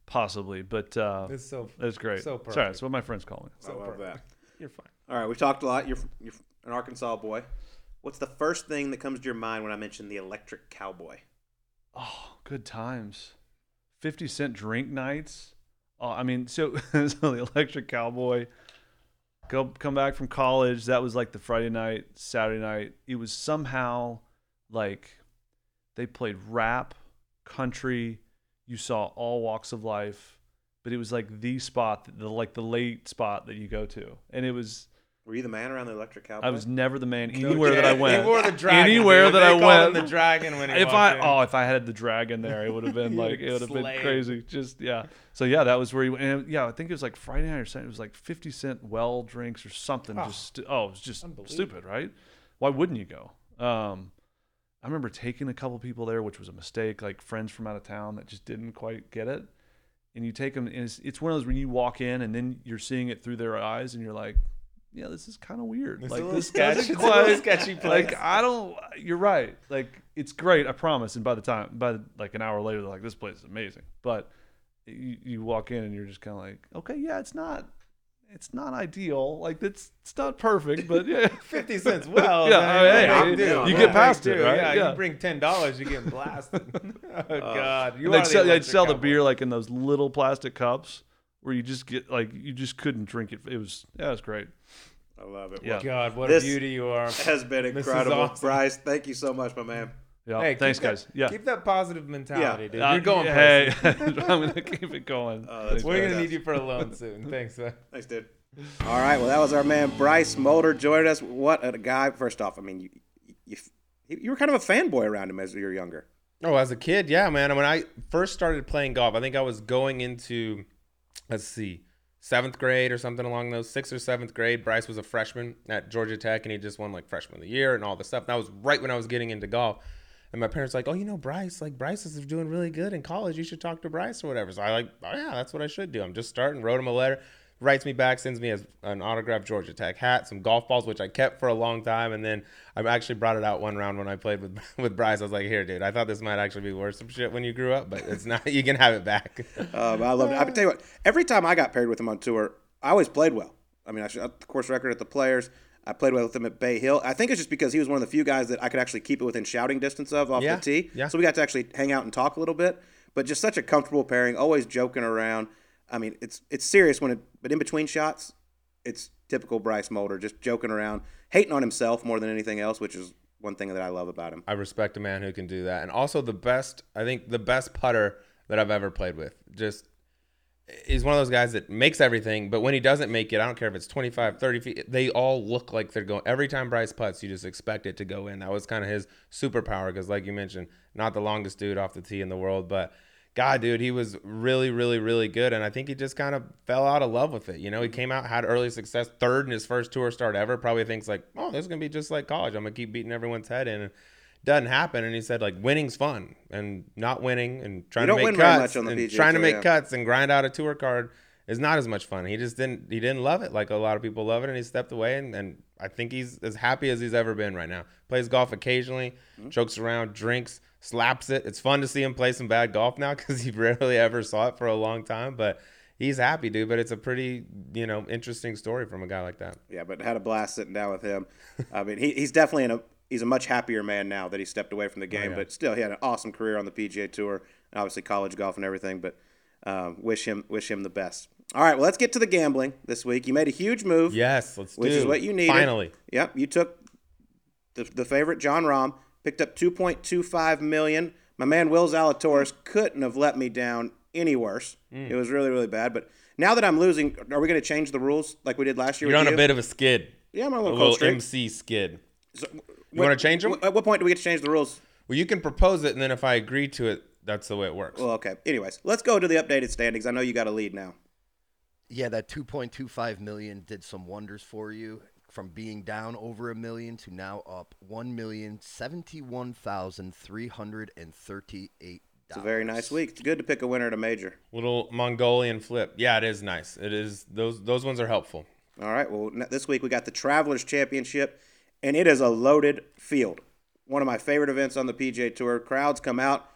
possibly, but uh, It's so. it's great. so Sorry, perfect. that's what my friends call me. I love that. You're fine. All right, we talked a lot. You're, you're an Arkansas boy. What's the first thing that comes to your mind when I mention the Electric Cowboy? Oh, good times. 50 cent drink nights. Oh, I mean, so, *laughs* so the Electric Cowboy, go come back from college. That was like the Friday night, Saturday night. It was somehow like they played rap, country. You saw all walks of life, but it was like the spot, the like the late spot that you go to, and it was. Were you the man around the Electric Cowboy? I was never the man anywhere that I He went. wore the dragon. Anywhere that They I called him went. the dragon when he if I in. oh if I had the dragon there, it would have been *laughs* like it would have been crazy. Just yeah. So yeah, that was where he went. And yeah, I think it was like Friday night or something. It was like fifty cent well drinks or something. Oh. just oh, it was just stupid, right? Why wouldn't you go? Um, I remember taking a couple people there, which was a mistake. Like friends from out of town that just didn't quite get it. And you take them, and it's, it's one of those when you walk in and then you're seeing it through their eyes, and you're like, yeah, this is kind of weird. It's like this sketch. doesn't It's a quite- sketchy place. Like I don't. You're right. Like it's great. I promise. And by the time, by like an hour later, they're like, this place is amazing. But you, you walk in and you're just kind of like, okay, yeah, it's not. It's not ideal. Like it's it's not perfect, but yeah. *laughs* Fifty cents. Well, *laughs* Yeah, man, I mean, hey, you- you get past you it, right? Yeah, Yeah. you bring ten dollars, you get blasted. *laughs* oh God, you're they'd the sell, they'd sell the beer like in those little plastic cups where you just get like you just couldn't drink it. It was yeah, it was great. I love it. Yeah. God, what This- a beauty you are. has been incredible. awesome. Bryce, thank you so much, my man. Yeah, Hey, thanks keep that- guys. Yeah, keep that positive mentality, dude. Uh, You're going Hey, places. *laughs* I'm gonna keep it going. Oh, We're gonna need you for a loan soon. Thanks, man. Thanks, dude. All right, well, that was our man Bryce Molder joining us. What a guy! First off, I mean, you you, you, you were kind of a fanboy around him as you were younger. Oh, as a kid, yeah, man. When I first started playing golf, I think I was going into, let's see, seventh grade or something along those sixth or seventh grade. Bryce was a freshman at Georgia Tech, and he just won like freshman of the year and all this stuff. That was right when I was getting into golf. And my parents like, oh, you know, Bryce, like Bryce is doing really good in college. You should talk to Bryce or whatever. So I like, oh yeah, that's what I should do. I'm just starting. Wrote him a letter. Writes me back, sends me as an autographed Georgia Tech hat, some golf balls, which I kept for a long time, and then I actually brought it out one round when I played with *laughs* with Bryce. I was like, "Here, dude, I thought this might actually be worth some shit when you grew up, but it's not. *laughs* You can have it back." *laughs* Um, I loved it. I can tell you what. Every time I got paired with him on tour, I always played well. I mean, I shot the course record at the Players. I played well with him at Bay Hill. I think it's just because he was one of the few guys that I could actually keep it within shouting distance of off Yeah, the tee. yeah. So we got to actually hang out and talk a little bit. But just such a comfortable pairing, always joking around. I mean, it's it's serious when it, but in between shots, it's typical Bryce Molder, just joking around, hating on himself more than anything else, which is one thing that I love about him. I respect a man who can do that. And also the best, I think the best putter that I've ever played with. Just he's one of those guys that makes everything, but when he doesn't make it, I don't care if it's 25, 30 feet, they all look like they're going. Every time Bryce puts, you just expect it to go in. That was kind of his superpower because, like you mentioned, not the longest dude off the tee in the world, but God, dude, he was really, really, really good. And I think he just kind of fell out of love with it. You know, he came out, had early success, third in his first tour start ever. Probably thinks like, oh, this is gonna be just like college. I'm gonna keep beating everyone's head in. And doesn't happen. And he said like winning's fun, and not winning and trying to make cuts much on the and PGA trying to make yeah. cuts and grind out a tour card is not as much fun. He just didn't he didn't love it like a lot of people love it, and he stepped away. And, and I think he's as happy as he's ever been right now. Plays golf occasionally, Mm-hmm. jokes around, drinks, slaps it. It's fun to see him play some bad golf now *laughs* because he rarely ever saw it for a long time, but. He's happy, dude, but it's a pretty, you know, interesting story from a guy like that. Yeah, but had a blast sitting down with him. I mean, he, he's definitely in a he's a much happier man now that he stepped away from the game. yeah. But still, he had an awesome career on the PGA Tour, and obviously college golf and everything. But um, wish him wish him the best. All right, well, let's get to the gambling this week. You made a huge move. Yes, let's which do Which is what you needed. Finally. Yep, you took the, the favorite Jon Rahm, picked up 2.25 million. My man Will Zalatoris couldn't have let me down any worse. Mm. It was really really bad. But now that I'm losing, are we going to change the rules like we did last year? You're with on you? a bit of a skid. Yeah, I'm on a A little, little cold streak. MC skid. So, You want to change them? At what point do we get to change the rules? Well, you can propose it, and then if I agree to it, that's the way it works. Well, okay. Anyways, let's go to the updated standings. I know you got a lead now. Yeah, that 2.25 million did some wonders for you. From being down over a million to now up one million seventy-one thousand three hundred and thirty-eight. It's a very nice week. It's good to pick a winner at a major. Little Mongolian flip. Yeah, it is nice. It is those those ones are helpful. All right. Well, this week we got the Travelers Championship, and it is a loaded field. One of my favorite events on the PGA Tour. Crowds come out.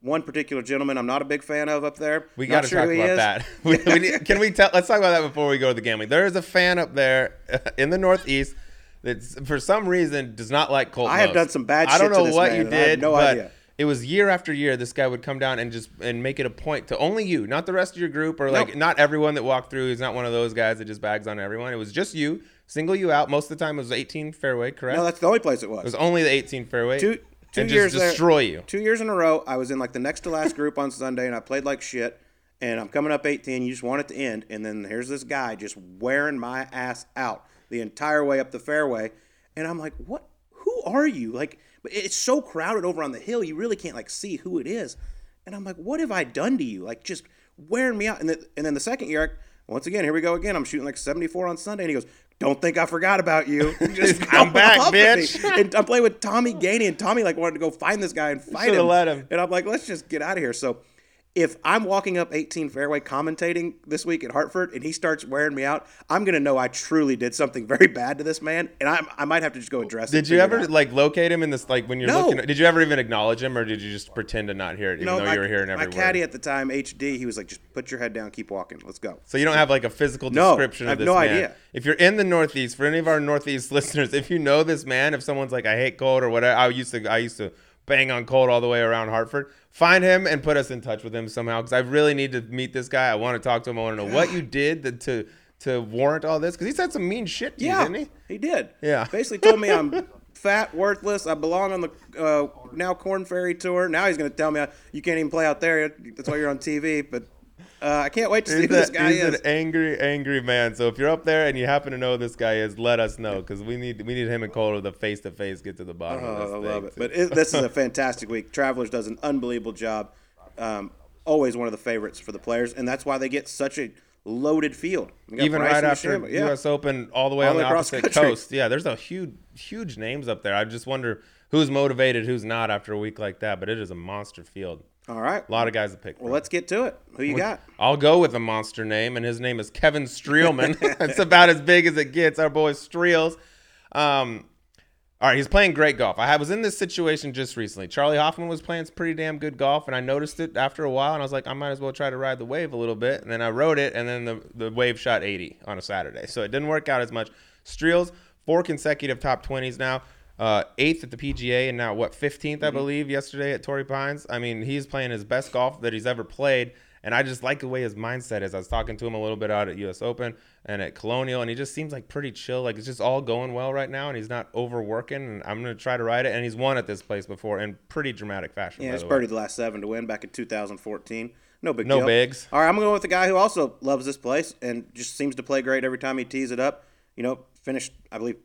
One particular gentleman I'm not a big fan of up there. We got to sure talk about is. that. *laughs* we, we need, can we tell? Let's talk about that before we go to the gambling. There is a fan up there *laughs* in the Northeast that, for some reason, does not like Colt. I have done some bad shit. I don't know what man, you and I have did, no but idea. it was year after year. This guy would come down and just and make it a point to only you, not the rest of your group, or like Nope. not everyone that walked through. He's not one of those guys that just bags on everyone. It was just you, single you out. Most of the time, it was 18 fairway, correct? No, that's the only place it was. it was only the 18 fairway. Two- two and years just there- destroy you. Two years in a row, I was in like the next to last group on *laughs* Sunday, and I played like shit. And I'm coming up 18. You just want it to end, and then here's this guy just wearing my ass out the entire way up the fairway, and I'm like, what? Who are you? Like, but it's so crowded over on the hill, you really can't like see who it is. And I'm like, what have I done to you? Like, just wearing me out. And then, and then the second year, once again, here we go again. I'm shooting like 74 on Sunday, and he goes, "Don't think I forgot about you." *laughs* Just I'm back, bitch. And I'm playing with Tommy Gainey, and Tommy like wanted to go find this guy and fight him. let him. And I'm like, let's just get out of here. So if I'm walking up 18 fairway commentating this week at Hartford and he starts wearing me out, I'm gonna know I truly did something very bad to this man, and I I might have to just go address it. Did you ever like locate him in this like when you're No. looking? Did you ever even acknowledge him, or did you just pretend to not hear it, even No, though my, you were hearing my every caddy at the time, HD, he was like, just put your head down, keep walking, let's go. So you don't have like a physical No, description I of have this no man. idea. If you're in the Northeast, for any of our Northeast *laughs* listeners, if you know this man, if someone's like, I hate cold or whatever, I used to, I used to bang on Colt all the way around Hartford. Find him and put us in touch with him somehow, because I really need to meet this guy. I want to talk to him. I want to know what you did to to, to warrant all this, because he said some mean shit to Yeah, you, didn't he? he? did. Yeah. Basically told me I'm fat, worthless. I belong on the uh, now Corn Ferry tour. Now he's going to tell me I, you can't even play out there. That's why you're on TV. But uh, I can't wait to see He's, who this guy he's is. an angry, angry man. So if you're up there and you happen to know who this guy is, let us know because we need we need him and Colt to the face to face get to the bottom of this Oh, I love it. too. But it, this is a *laughs* fantastic week. Travelers does an unbelievable job. Um, always one of the favorites for the players, and that's why they get such a loaded field. Even right after yeah. U.S. Open, all the way All on the the way across opposite country. coast. Yeah, there's a huge, huge names up there. I just wonder who's motivated, who's not after a week like that. But it is a monster field. All right. A lot of guys to pick. Well, let's get to it. Who you got? I'll go with a monster name, and his name is Kevin Streelman. *laughs* *laughs* it's about as big as it gets. Our boy Streels. Um, all right, he's playing great golf. I was in this situation just recently. Charley Hoffman was playing some pretty damn good golf, and I noticed it after a while, and I was like, I might as well try to ride the wave a little bit. And then I rode it, and then the, the wave shot 80 on a Saturday. So it didn't work out as much. Streels, four consecutive top 20s now. Uh, eighth at the PGA, and now what, 15th, I believe, yesterday at Torrey Pines. I mean, he's playing his best golf that he's ever played. And I just like the way his mindset is. I was talking to him a little bit out at US Open and at Colonial, and he just seems like pretty chill. Like it's just all going well right now, and he's not overworking. And I'm gonna try to ride it. And he's won at this place before in pretty dramatic fashion. Yeah, he's birdied the last seven to win back in 2014. No big No deal. bigs. All right, I'm going with the guy who also loves this place and just seems to play great every time he tees it up. You know, finished, I believe,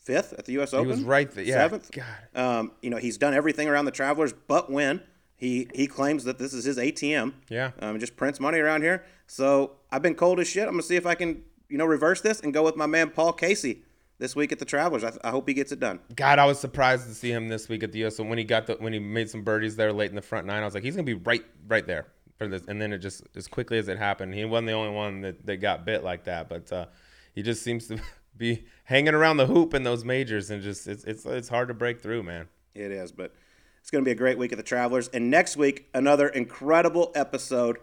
fifth at the U.S. Open. was right there. Yeah. Seventh. God. Um, you know, he's done everything around the Travelers but win. He he claims that this is his ATM. Yeah. Um, just prints money around here. So I've been cold as shit. I'm gonna see if I can, you know, reverse this and go with my man Paul Casey this week at the Travelers. I, I hope he gets it done. God, I was surprised to see him this week at the US. When he got the when he made some birdies there late in the front nine, I was like, he's gonna be right right there for this. And then it just as quickly as it happened, he wasn't the only one that, that got bit like that. But uh, he just seems to *laughs* be hanging around the hoop in those majors, and just it's it's it's hard to break through, man. It is, but it's going to be a great week at the Travelers. And next week, another incredible episode.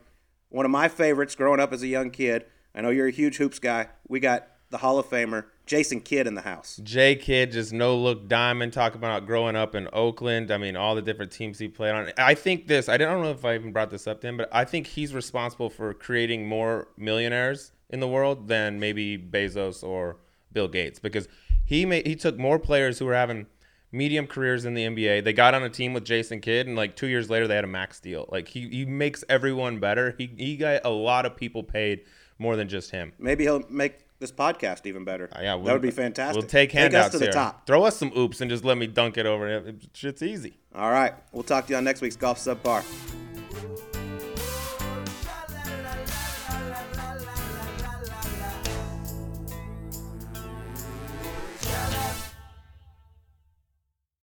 One of my favorites growing up as a young kid. I know you're a huge hoops guy. We got the Hall of Famer, Jason Kidd, in the house. J Kidd, just no look diamond. Talk about growing up in Oakland. I mean, all the different teams he played on. I think this. I don't know if I even brought this up to him, but I think he's responsible for creating more millionaires in the world than maybe Bezos or Bill Gates because he made he took more players who were having medium careers in the NBA. They got on a team with Jason Kidd, and like two years later, they had a max deal. Like he he makes everyone better. He he got a lot of people paid more than just him. Maybe he'll make this podcast even better. Uh, Yeah, that would be fantastic. We'll take Take handouts us to the here. top. Throw us some oops and just let me dunk it over. It- Shit's easy. All right. We'll talk to you on next week's Golf Subpar.